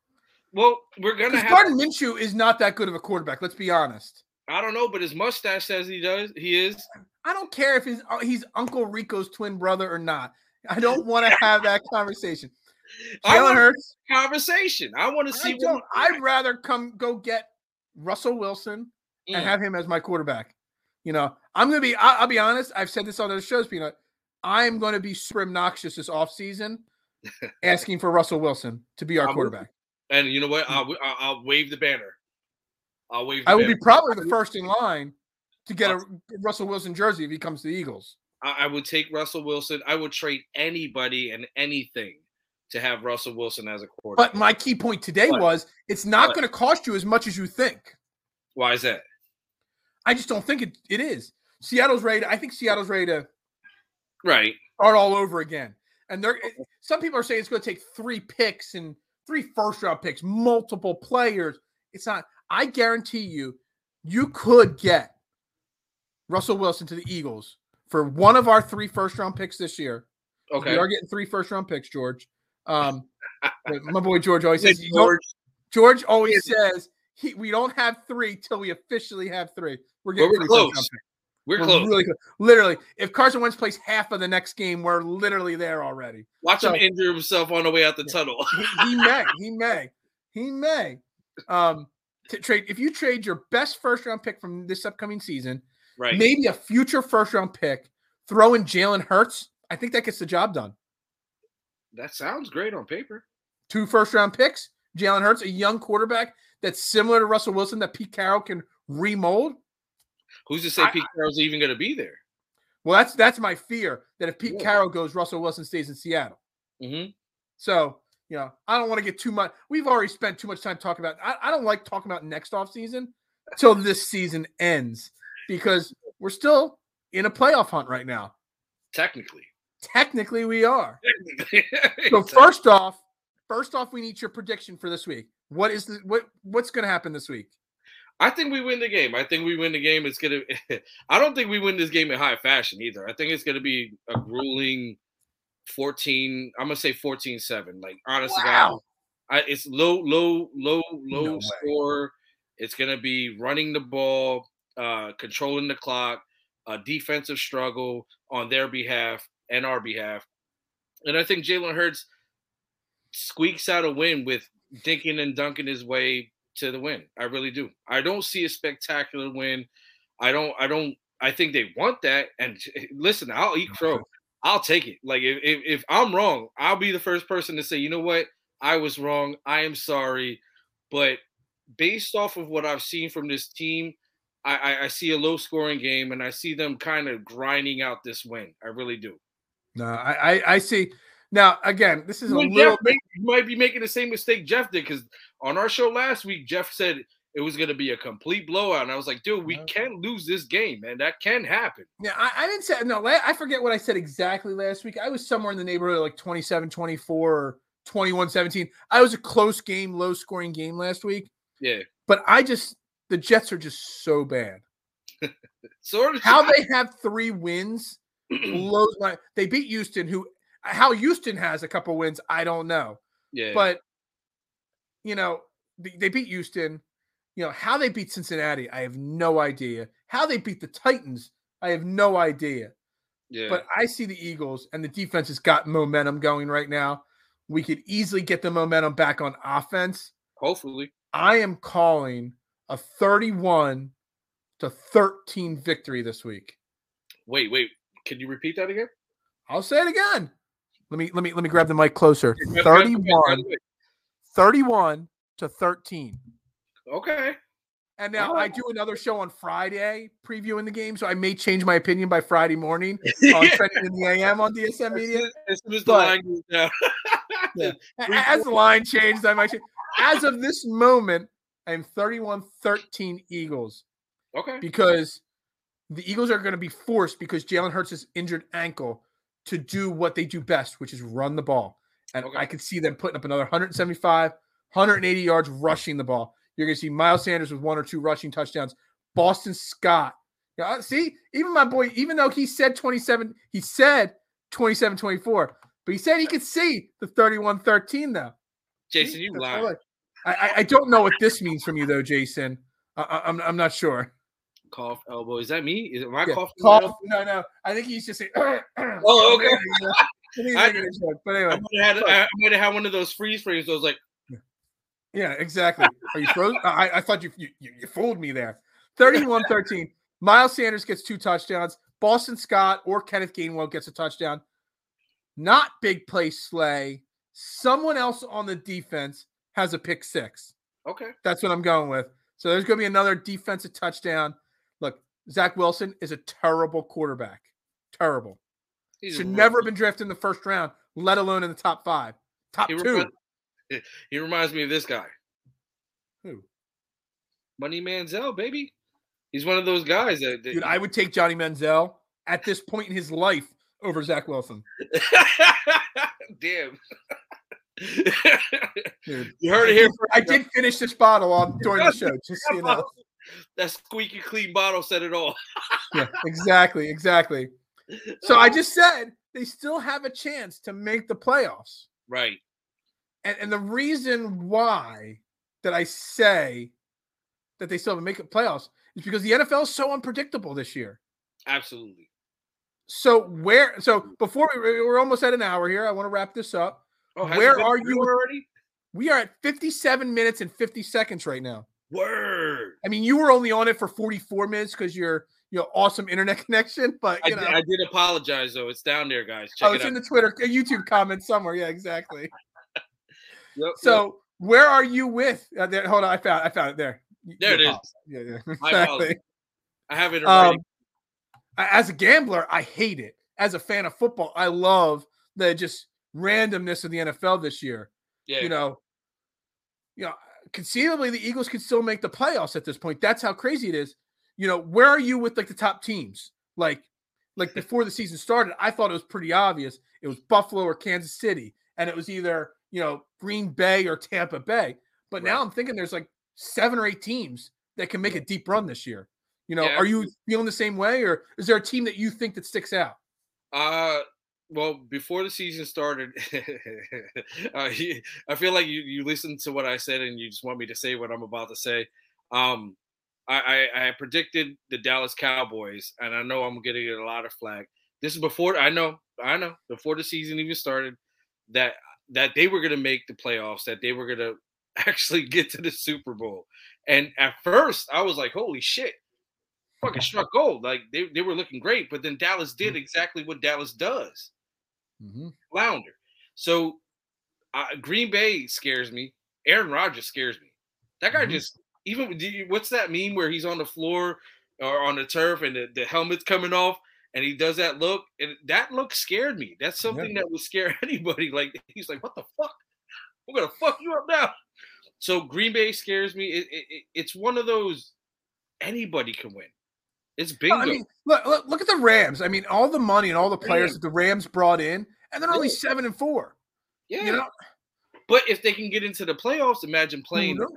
S1: well, we're gonna have.
S2: Gardner Minshew is not that good of a quarterback. Let's be honest.
S1: I don't know, but his mustache says he does. He is.
S2: I don't care if he's uh, he's Uncle Rico's twin brother or not. I don't want to have that conversation.
S1: I
S2: Jalen
S1: want
S2: Hurts.
S1: conversation. I want to see
S2: I don't. I'd rather come go get Russell Wilson
S1: Mm.
S2: and have him as my quarterback. You know, I'm gonna be. I, I'll be honest. I've said this on other shows, Peanut. I'm going to be super obnoxious this offseason, asking for Russell Wilson to be our
S1: with
S2: quarterback.
S1: and you know what? I'll, I'll, I'll wave the banner. I'll wave. The
S2: I will
S1: banner.
S2: be probably the first in line to get a Russell Wilson jersey if he comes to the Eagles.
S1: I, I would take Russell Wilson. I would trade anybody and anything to have Russell Wilson as a quarterback.
S2: But my key point today
S1: What?
S2: was it's not going to cost you as much as you think.
S1: Why is that?
S2: I just don't think it, it is. Seattle's ready. To, I think Seattle's ready to
S1: Right.
S2: start all over again. And they're some people are saying it's going to take three picks and three first round picks, multiple players. It's not. I guarantee you, you could get Russell Wilson to the Eagles for one of our three first round picks this year.
S1: Okay.
S2: We are getting three first round picks, George. Um, my boy George always says,
S1: George,
S2: George always says he, we don't have three till we officially have three. We're getting
S1: we're close.
S2: first round picks.
S1: we're
S2: We're
S1: close.
S2: really close. Literally, if Carson Wentz plays half of the next game, we're literally there already.
S1: Watch
S2: so-
S1: him injure himself on the way out the
S2: Yeah.
S1: tunnel.
S2: He, he may, he may, he may. Um, trade if you trade your best first round pick from this upcoming season,
S1: right.
S2: maybe a future first round pick, throw in Jalen Hurts. I think that gets the job done.
S1: That sounds great on paper.
S2: Two first round picks, Jalen Hurts, a young quarterback that's similar to Russell Wilson that Pete Carroll can remold.
S1: Who's to say
S2: I-
S1: Pete Carroll's even going to be there?
S2: Well, that's that's my fear that if Pete
S1: Yeah.
S2: Carroll goes, Russell Wilson stays in Seattle.
S1: hmm
S2: So, you know, I don't want to get too much. We've already spent too much time talking about. I, I don't like talking about next off season until this season ends because we're still in a playoff hunt right now.
S1: Technically.
S2: Technically, we are. So first off, first off, we need your prediction for this week. What is the what what's going to happen this week?
S1: I think we win the game. I think we win the game. It's gonna. I don't think we win this game in high fashion either. I think it's gonna be a grueling 14. I'm gonna say 14-7. Like honestly,
S2: Wow.
S1: I, it's low, low, low, low
S2: No way.
S1: score. It's gonna be running the ball, uh, controlling the clock, a defensive struggle on their behalf and our behalf. And I think Jalen Hurts squeaks out a win with dinking and dunking his way to the win. I really do. I don't see a spectacular win. I don't. I don't. I think they want that. And listen, I'll eat crow. I'll take it. Like if, if if I'm wrong, I'll be the first person to say, you know what, I was wrong. I am sorry. But based off of what I've seen from this team, I, I, see a low scoring game, and I see them kind of grinding out this win. I really do.
S2: No, I I, I see. Now again, this is a
S1: You
S2: little bit.
S1: you might be making the same mistake Jeff did because on our show last week, Jeff said it was gonna be a complete blowout. And I was like, dude, we
S2: No.
S1: can lose this game, man. That can happen.
S2: Yeah, I, I didn't say no. I forget what I said exactly last week. I was somewhere in the neighborhood of like 27 24 or 21 17. I was a close game, low scoring game last week,
S1: Yeah.
S2: but I just, the Jets are just so bad.
S1: Sort of
S2: How they have three wins blows my. They beat Houston, who, how Houston has a couple wins, I don't know.
S1: yeah.
S2: But, you know, they, they beat Houston. You know, how they beat Cincinnati, I have no idea. How they beat the Titans, I have no idea.
S1: yeah.
S2: But I see the Eagles and the defense has got momentum going right now. We could easily get the momentum back on offense.
S1: hopefully.
S2: I am calling a 31 to 13 victory this week.
S1: Wait, wait. Can you repeat that again?
S2: I'll say it again. Let me let me let me grab the mic closer.
S1: Grab- grab the mic,
S2: 31
S1: grab the mic.
S2: 31 to 13.
S1: Okay.
S2: And now I do another show on Friday previewing the game, so I may change my opinion by Friday morning on in the AM on DSM Media.
S1: as, soon as the line goes down.
S2: As the line changed, I might change. As of this moment, I'm 31 13 Eagles
S1: okay.
S2: because the Eagles are going to be forced because Jalen Hurts' injured ankle to do what they do best, which is run the ball. And
S1: Okay.
S2: I could see them putting up another 175, 180 yards rushing the ball. You're going to see Miles Sanders with one or two rushing touchdowns. Boston Scott. Yeah, uh, see, even my boy, even though he said 27, he said 27 24, but he said he could see the 31 13, though.
S1: Jason, you
S2: all I, I, don't know what this means from you, though, Jason. I, I, I'm, I'm not sure.
S1: Cough elbow. Is that me? Is it my
S2: Yeah,
S1: cough?
S2: cough- No, no. I think he's just saying.
S1: Oh, okay.
S2: I think he's
S1: I-
S2: making a
S1: I might have had, I have one of those freeze frames. I was like,
S2: yeah, exactly. Are you frozen? I, I thought you, you you you fooled me there. 31-13. Miles Sanders gets two touchdowns. Boston Scott or Kenneth Gainwell gets a touchdown. Not big play Slay. Someone else on the defense has a pick six.
S1: okay.
S2: That's what I'm going with. So there's going to be another defensive touchdown. Look, Zach Wilson is a terrible quarterback. Terrible.
S1: He's
S2: Should never have been drafted in the first round, let alone in the top five. Top
S1: He,
S2: two.
S1: remi- he reminds me of this guy,
S2: Who?
S1: Money Manziel, baby. He's one of those guys that. that
S2: Dude, I would take Johnny Manziel at this point in his life over Zach Wilson.
S1: Damn. You heard it here.
S2: I did finish this bottle on during the show, just so you know.
S1: That squeaky clean bottle said it all.
S2: Yeah, exactly, exactly. So I just said they still have a chance to make the playoffs.
S1: Right.
S2: And, and the reason why that I say that they still have to make the playoffs is because the NFL is so unpredictable this year.
S1: Absolutely.
S2: So where? So before we, we're almost at an hour here, I want to wrap this up.
S1: Oh,
S2: Where are you-
S1: already?
S2: We are at 57 minutes and 50 seconds right now.
S1: Word.
S2: I mean, you were only on it for 44 minutes because you're you know awesome internet connection, but
S1: I,
S2: you
S1: did,
S2: know,
S1: I did apologize though. It's down there, guys. Check
S2: oh,
S1: it
S2: it's
S1: out.
S2: in the Twitter, uh, YouTube comments somewhere. Yeah, exactly.
S1: Yep, yep.
S2: So where are you with? Uh, there, hold on, I found I found it there.
S1: There
S2: you
S1: it is.
S2: Yeah, yeah, exactly.
S1: I have it
S2: Um, as a gambler, I hate it. As a fan of football, I love the just randomness of the NFL this year.
S1: Yeah.
S2: You know, you know, conceivably the Eagles could still make the playoffs at this point. That's how crazy it is. You know, where are you with like the top teams? Like, like before the season started, I thought it was pretty obvious. It was Buffalo or Kansas City, and it was either you know Green Bay or Tampa Bay. But now I'm thinking there's like seven or eight teams that can make a deep run this year. You know,
S1: Yeah,
S2: are you feeling the same way, or is there a team that you think that sticks out?
S1: Uh, well, before the season started, uh, he- I feel like you you listened to what I said and you just want me to say what I'm about to say. Um, I, I, I predicted the Dallas Cowboys, and I know I'm going to get a lot of flack. This is before I know, I know before the season even started that that they were going to make the playoffs, that they were going to actually get to the Super Bowl. And at first, I was like, "Holy shit!" Fucking struck gold. Like they, they were looking great, but then Dallas did exactly what Dallas does flounder. So uh, Green Bay scares me. Aaron Rodgers scares me. That guy
S2: Mhm.
S1: just even you, what's that meme where he's on the floor or on the turf and the, the helmet's coming off and he does that look and that look scared me. That's something that would scare anybody. Like he's like, what the fuck? We're gonna fuck you up now. So Green Bay scares me. It, it, it- it's one of those anybody can win. It's bingo.
S2: I mean, look, look, look at the Rams. I mean, all the money and all the players
S1: Rams.
S2: that the Rams brought in, and they're only
S1: Yeah.
S2: seven and four.
S1: yeah,
S2: You know,
S1: but if they can get into the playoffs, imagine playing. the
S2: knows?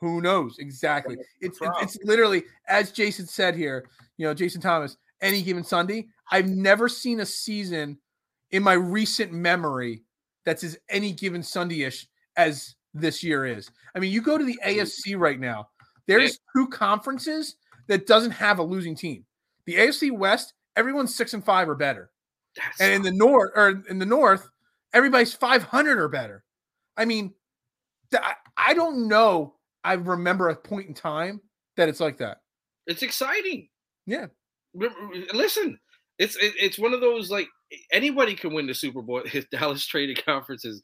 S2: who knows exactly? It's it's, it's literally as Jason said here. You know, Jason Thomas. Any given Sunday, I've never seen a season in my recent memory that's as any given Sunday-ish as this year is. I mean, you go to the AFC right now. There's two conferences that doesn't have a losing team. The AFC West, everyone's six and five or better.
S1: That's
S2: And in the north or in the north, everybody's 500 or better. I mean, I- don't know. I remember a point in time that it's like that.
S1: it's exciting.
S2: Yeah.
S1: Listen, it's it's one of those like anybody can win the Super Bowl. If Dallas traded conferences,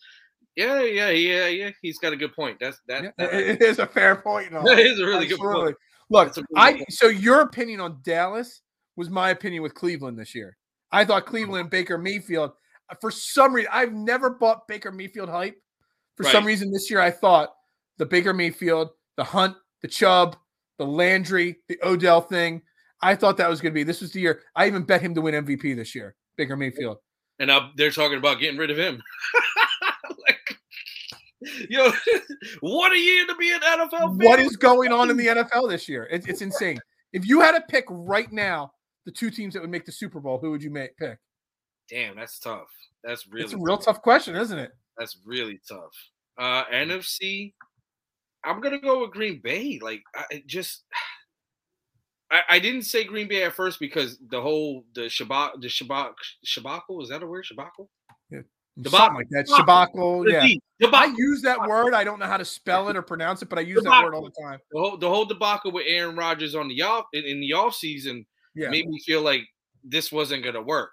S1: yeah, yeah, yeah, yeah. He's got a good point. That's that.
S2: Yeah,
S1: that-
S2: it- is a fair point.
S1: that is a really good point.
S2: Look,
S1: That's a really
S2: I so your opinion on Dallas was my opinion with Cleveland this year. I thought Cleveland and Baker Mayfield, uh, for some reason, I've never bought Baker Mayfield hype. For some reason, this year I thought the Baker Mayfield, the Hunt, the Chubb, the Landry, the Odell thing. I thought that was going to be. This was the year. I even bet him to win MVP this year. Baker Mayfield.
S1: And now they're talking about getting rid of him. yo, what a year to be an NFL fan.
S2: What is going on in the NFL this year? It's, it's insane. If you had to pick right now the two teams that would make the Super Bowl, who would you make pick?
S1: Damn, that's tough. That's really
S2: It's a real tough question, isn't it?
S1: That's really tough. Uh NFC, I'm gonna go with Green Bay. Like I just I, I didn't say Green Bay at first because the whole the Shabak the Shabak Shabakle, is that a word? Shabakle?
S2: Something like that. Shabacle.
S1: The
S2: Yeah.
S1: D,
S2: I
S1: debacle.
S2: use that word. I don't know how to spell it or pronounce it, but I use that word all the time.
S1: The whole, the whole debacle with Aaron Rodgers on the off in, in the off season
S2: Yeah.
S1: made me feel like this wasn't gonna work.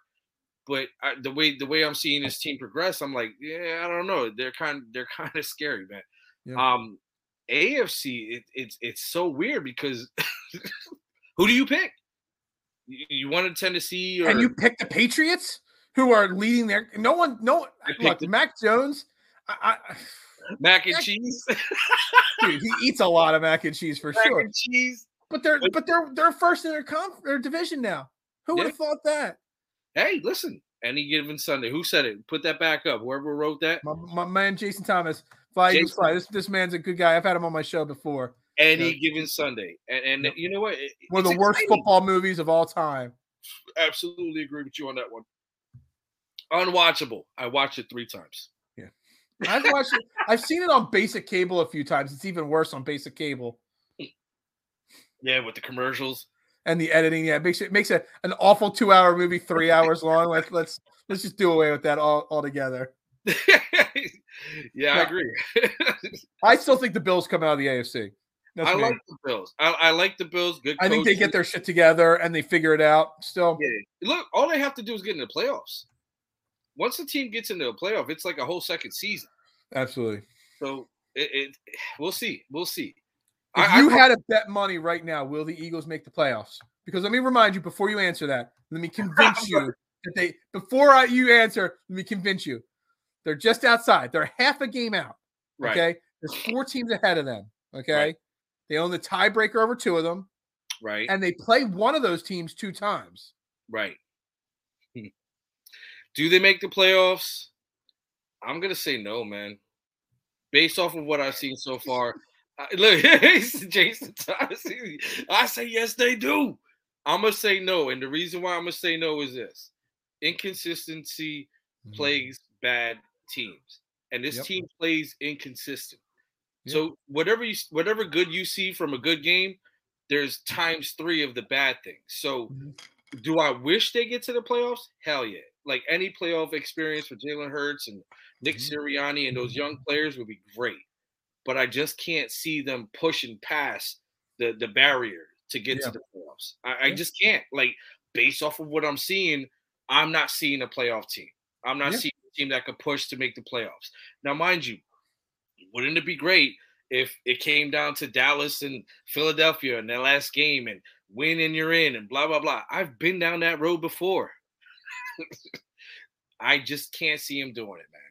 S1: But I, the way the way I'm seeing this team progress, I'm like, yeah, I don't know. They're kind they're kind of scary, man.
S2: Yeah.
S1: Um, AFC, it, it's it's so weird because who do you pick? You, you wanted Tennessee or
S2: And you pick the Patriots, who are leading their. No one. No. one- Look, Mac Jones. I, I,
S1: mac and
S2: Mac-
S1: cheese,
S2: dude, he eats a lot of mac and cheese for
S1: mac
S2: sure.
S1: and cheese.
S2: But they're
S1: But-
S2: they're they're first in their conf their division now. Who would
S1: Yeah.
S2: have thought that?
S1: Hey, listen, any given Sunday, who said it? Put that back up. Whoever wrote that,
S2: My, my man Jason Thomas. Fly
S1: Jason-
S2: fly. This this man's a good guy. I've had him on my show before.
S1: any
S2: Yeah.
S1: given Sunday, and and
S2: Yep.
S1: you know what? It-
S2: One of the worst football movies of all time.
S1: Absolutely agree with you on that one. Unwatchable. I watched it three times. Yeah.
S2: I've watched it. I've seen it on basic cable a few times. It's even worse on basic cable.
S1: Yeah, with the commercials.
S2: And the editing, yeah, it makes it makes it an awful two hour movie three hours long. Let's let's let's just do away with that all altogether.
S1: yeah, I agree.
S2: I still think the Bills come out of the AFC. That's
S1: I
S2: me.
S1: like the Bills. I, I like the Bills. Good.
S2: I think they get their shit together and they figure it out. Still,
S1: Yeah. Look, all they have to do is get in the playoffs. Once the team gets into a playoff, it's like a whole second season.
S2: absolutely.
S1: So it, it we'll see. We'll see.
S2: If
S1: I-
S2: you
S1: I-
S2: had to bet money right now, will the Eagles make the playoffs? Because let me remind you before you answer that, let me convince you that they before I, you answer, let me convince you. They're just outside. They're half a game out.
S1: right.
S2: Okay. There's four teams ahead of them. Okay.
S1: Right.
S2: They own the tiebreaker over two of them,
S1: Right.
S2: and they play one of those teams two times.
S1: Right. Do they make the playoffs? I'm gonna say no, man. Based off of what I've seen so far, I, look, Jason. I say yes, they do. I'm gonna say no, and the reason why I'm gonna say no is this: inconsistency plays bad teams, and this
S2: Yep.
S1: team plays inconsistent.
S2: Yep.
S1: So whatever you, whatever good you see from a good game, there's times three of the bad things. So
S2: Mhm.
S1: Do I wish they get to the playoffs? Hell yeah. Like any playoff experience for Jalen Hurts and Nick
S2: Mhm.
S1: Sirianni and those young players would be great. But I just can't see them pushing past the, the barrier to get
S2: Yeah.
S1: to the playoffs. I, I just can't. Like, based off of what I'm seeing, I'm not seeing a playoff team. I'm not
S2: Yeah.
S1: seeing a team that could push to make the playoffs. Now, mind you, wouldn't it be great if it came down to Dallas and Philadelphia in their last game and win and you're in and blah blah blah. I've been down that road before. I just can't see him doing it, man.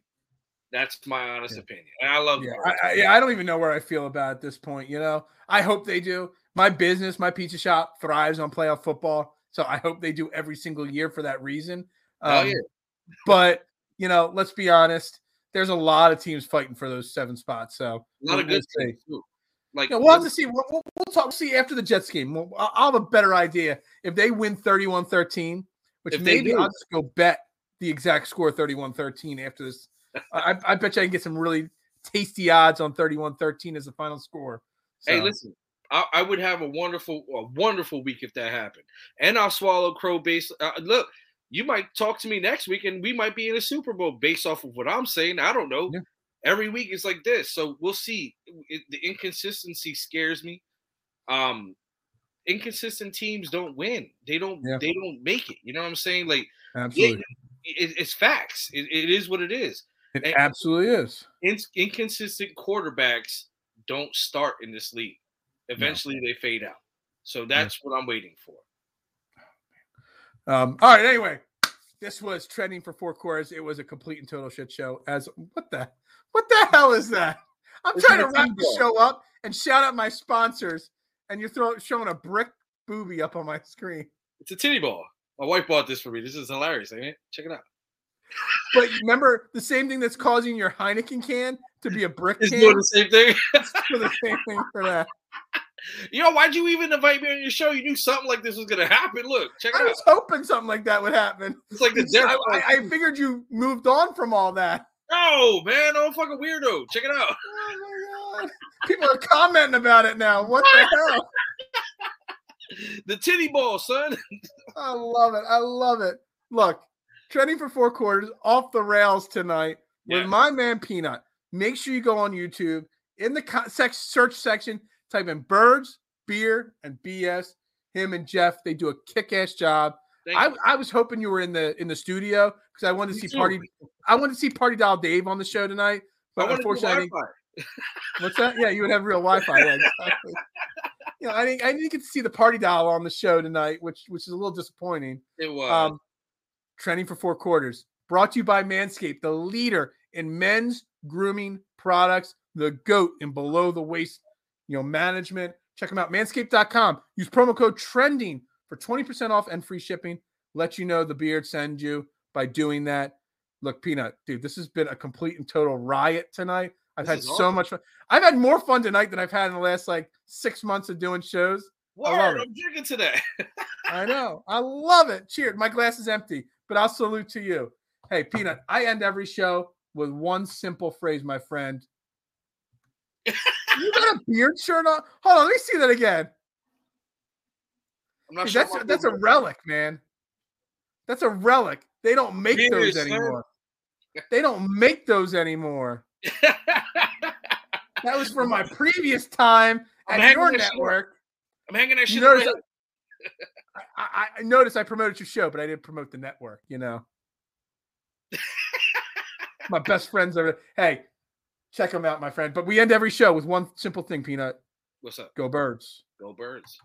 S1: That's my honest
S2: Yeah.
S1: opinion. And I love
S2: Yeah, I, I, yeah, I don't even know where I feel about it at this point. You know, I hope they do. My business, my pizza shop thrives on playoff football, so I hope they do every single year for that reason. Um,
S1: yeah.
S2: But you know, let's be honest. There's a lot of teams fighting for those seven spots. So
S1: A lot of good teams, too. Like
S2: Yeah, we'll have to see. We'll, we'll, we'll talk. See after the Jets game. We'll, I'll have a better idea if they win 31-13, which maybe. I'll just go bet the exact score 31-13 after this. I, I bet you I can get some really tasty odds on 31-13 as the final score.
S1: Hey, listen, I, I would have a wonderful, a wonderful week if that happened. And I'll swallow crow base. Uh, look, you might talk to me next week, and we might be in a Super Bowl based off of what I'm saying. I don't know.
S2: Yeah.
S1: Every week is like this, so we'll see. It, the inconsistency scares me. Um, inconsistent teams don't win. They don't.
S2: Yeah.
S1: They don't make it. You know what I'm saying? Like
S2: absolutely.
S1: it, it's facts. It, it is what it is.
S2: It
S1: and-
S2: absolutely is.
S1: In, inconsistent quarterbacks don't start in this league. Eventually, they fade out. So that's what I'm waiting for.
S2: Um, all right. Anyway, this was trending for four quarters. It was a complete and total shit show. As what the what the hell is that? I'm
S1: It's
S2: trying to wrap the show up and shout out my sponsors, and you're throwing showing a brick booby up on my screen.
S1: It's a titty ball. My wife bought this for me. This is hilarious, ain't it? Check it out.
S2: But remember the same thing that's causing your Heineken can to be a brick
S1: It's
S2: can
S1: doing the same thing.
S2: for the same thing for that.
S1: you know, why'd you even invite me on your show? You knew something like this was gonna happen. Look, check
S2: I
S1: out.
S2: I was hoping something like that would happen.
S1: It's like the.
S2: I, I, I figured you moved on from all that.
S1: No, man, I'm a fucking weirdo. Check it out.
S2: Oh my god! People are commenting about it now. What the hell?
S1: The titty ball, son.
S2: I love it. I love it. Look, trending for four quarters off the rails tonight with my man Peanut. Make sure you go on YouTube in the sec- search section, type in birds, beer, and BS. Him and Jeff, they do a kick-ass job. I. I was hoping you were in the in the studio because I wanted to
S1: Me
S2: see
S1: too.
S2: party. I wanted to see Party Doll Dave on the show tonight, but unfortunately. What's that? Yeah, you would have real Wi-Fi. Yeah, exactly. you know, I didn't. I didn't get to see the party doll on the show tonight, which which is a little disappointing.
S1: It was.
S2: Um, trending for four quarters. Brought to you by Manscaped, the leader in men's grooming products, the goat in below the waist, you know, management. Check them out, manscaped.com. Use promo code trending for 20% off and free shipping. Let you know the beard send you by doing that. Look, Peanut, dude, this has been a complete and total riot tonight. I've
S1: This
S2: had so
S1: awesome.
S2: much fun. I've had more fun tonight than I've had in the last like six months of doing shows.
S1: Word. I'm drinking today.
S2: I know. I love it. Cheers. My glass is empty, but I'll salute to you. Hey, Peanut, I end every show with one simple phrase, my friend. you got a beard shirt on? Hold on, let me see that again.
S1: I'm not
S2: Dude,
S1: sure.
S2: that's that's a relic, man. That's a relic. They don't make those anymore. They don't make those anymore. That was from my previous time
S1: I'm
S2: at
S1: hanging
S2: your
S1: shit
S2: network.
S1: I'm hanging that shit.
S2: notice. I, I, I noticed I promoted your show, but I didn't promote the network. You know, my best friends are. Hey, check them out, my friend. But we end every show with one simple thing, Peanut.
S1: What's up?
S2: Go birds.
S1: Go birds.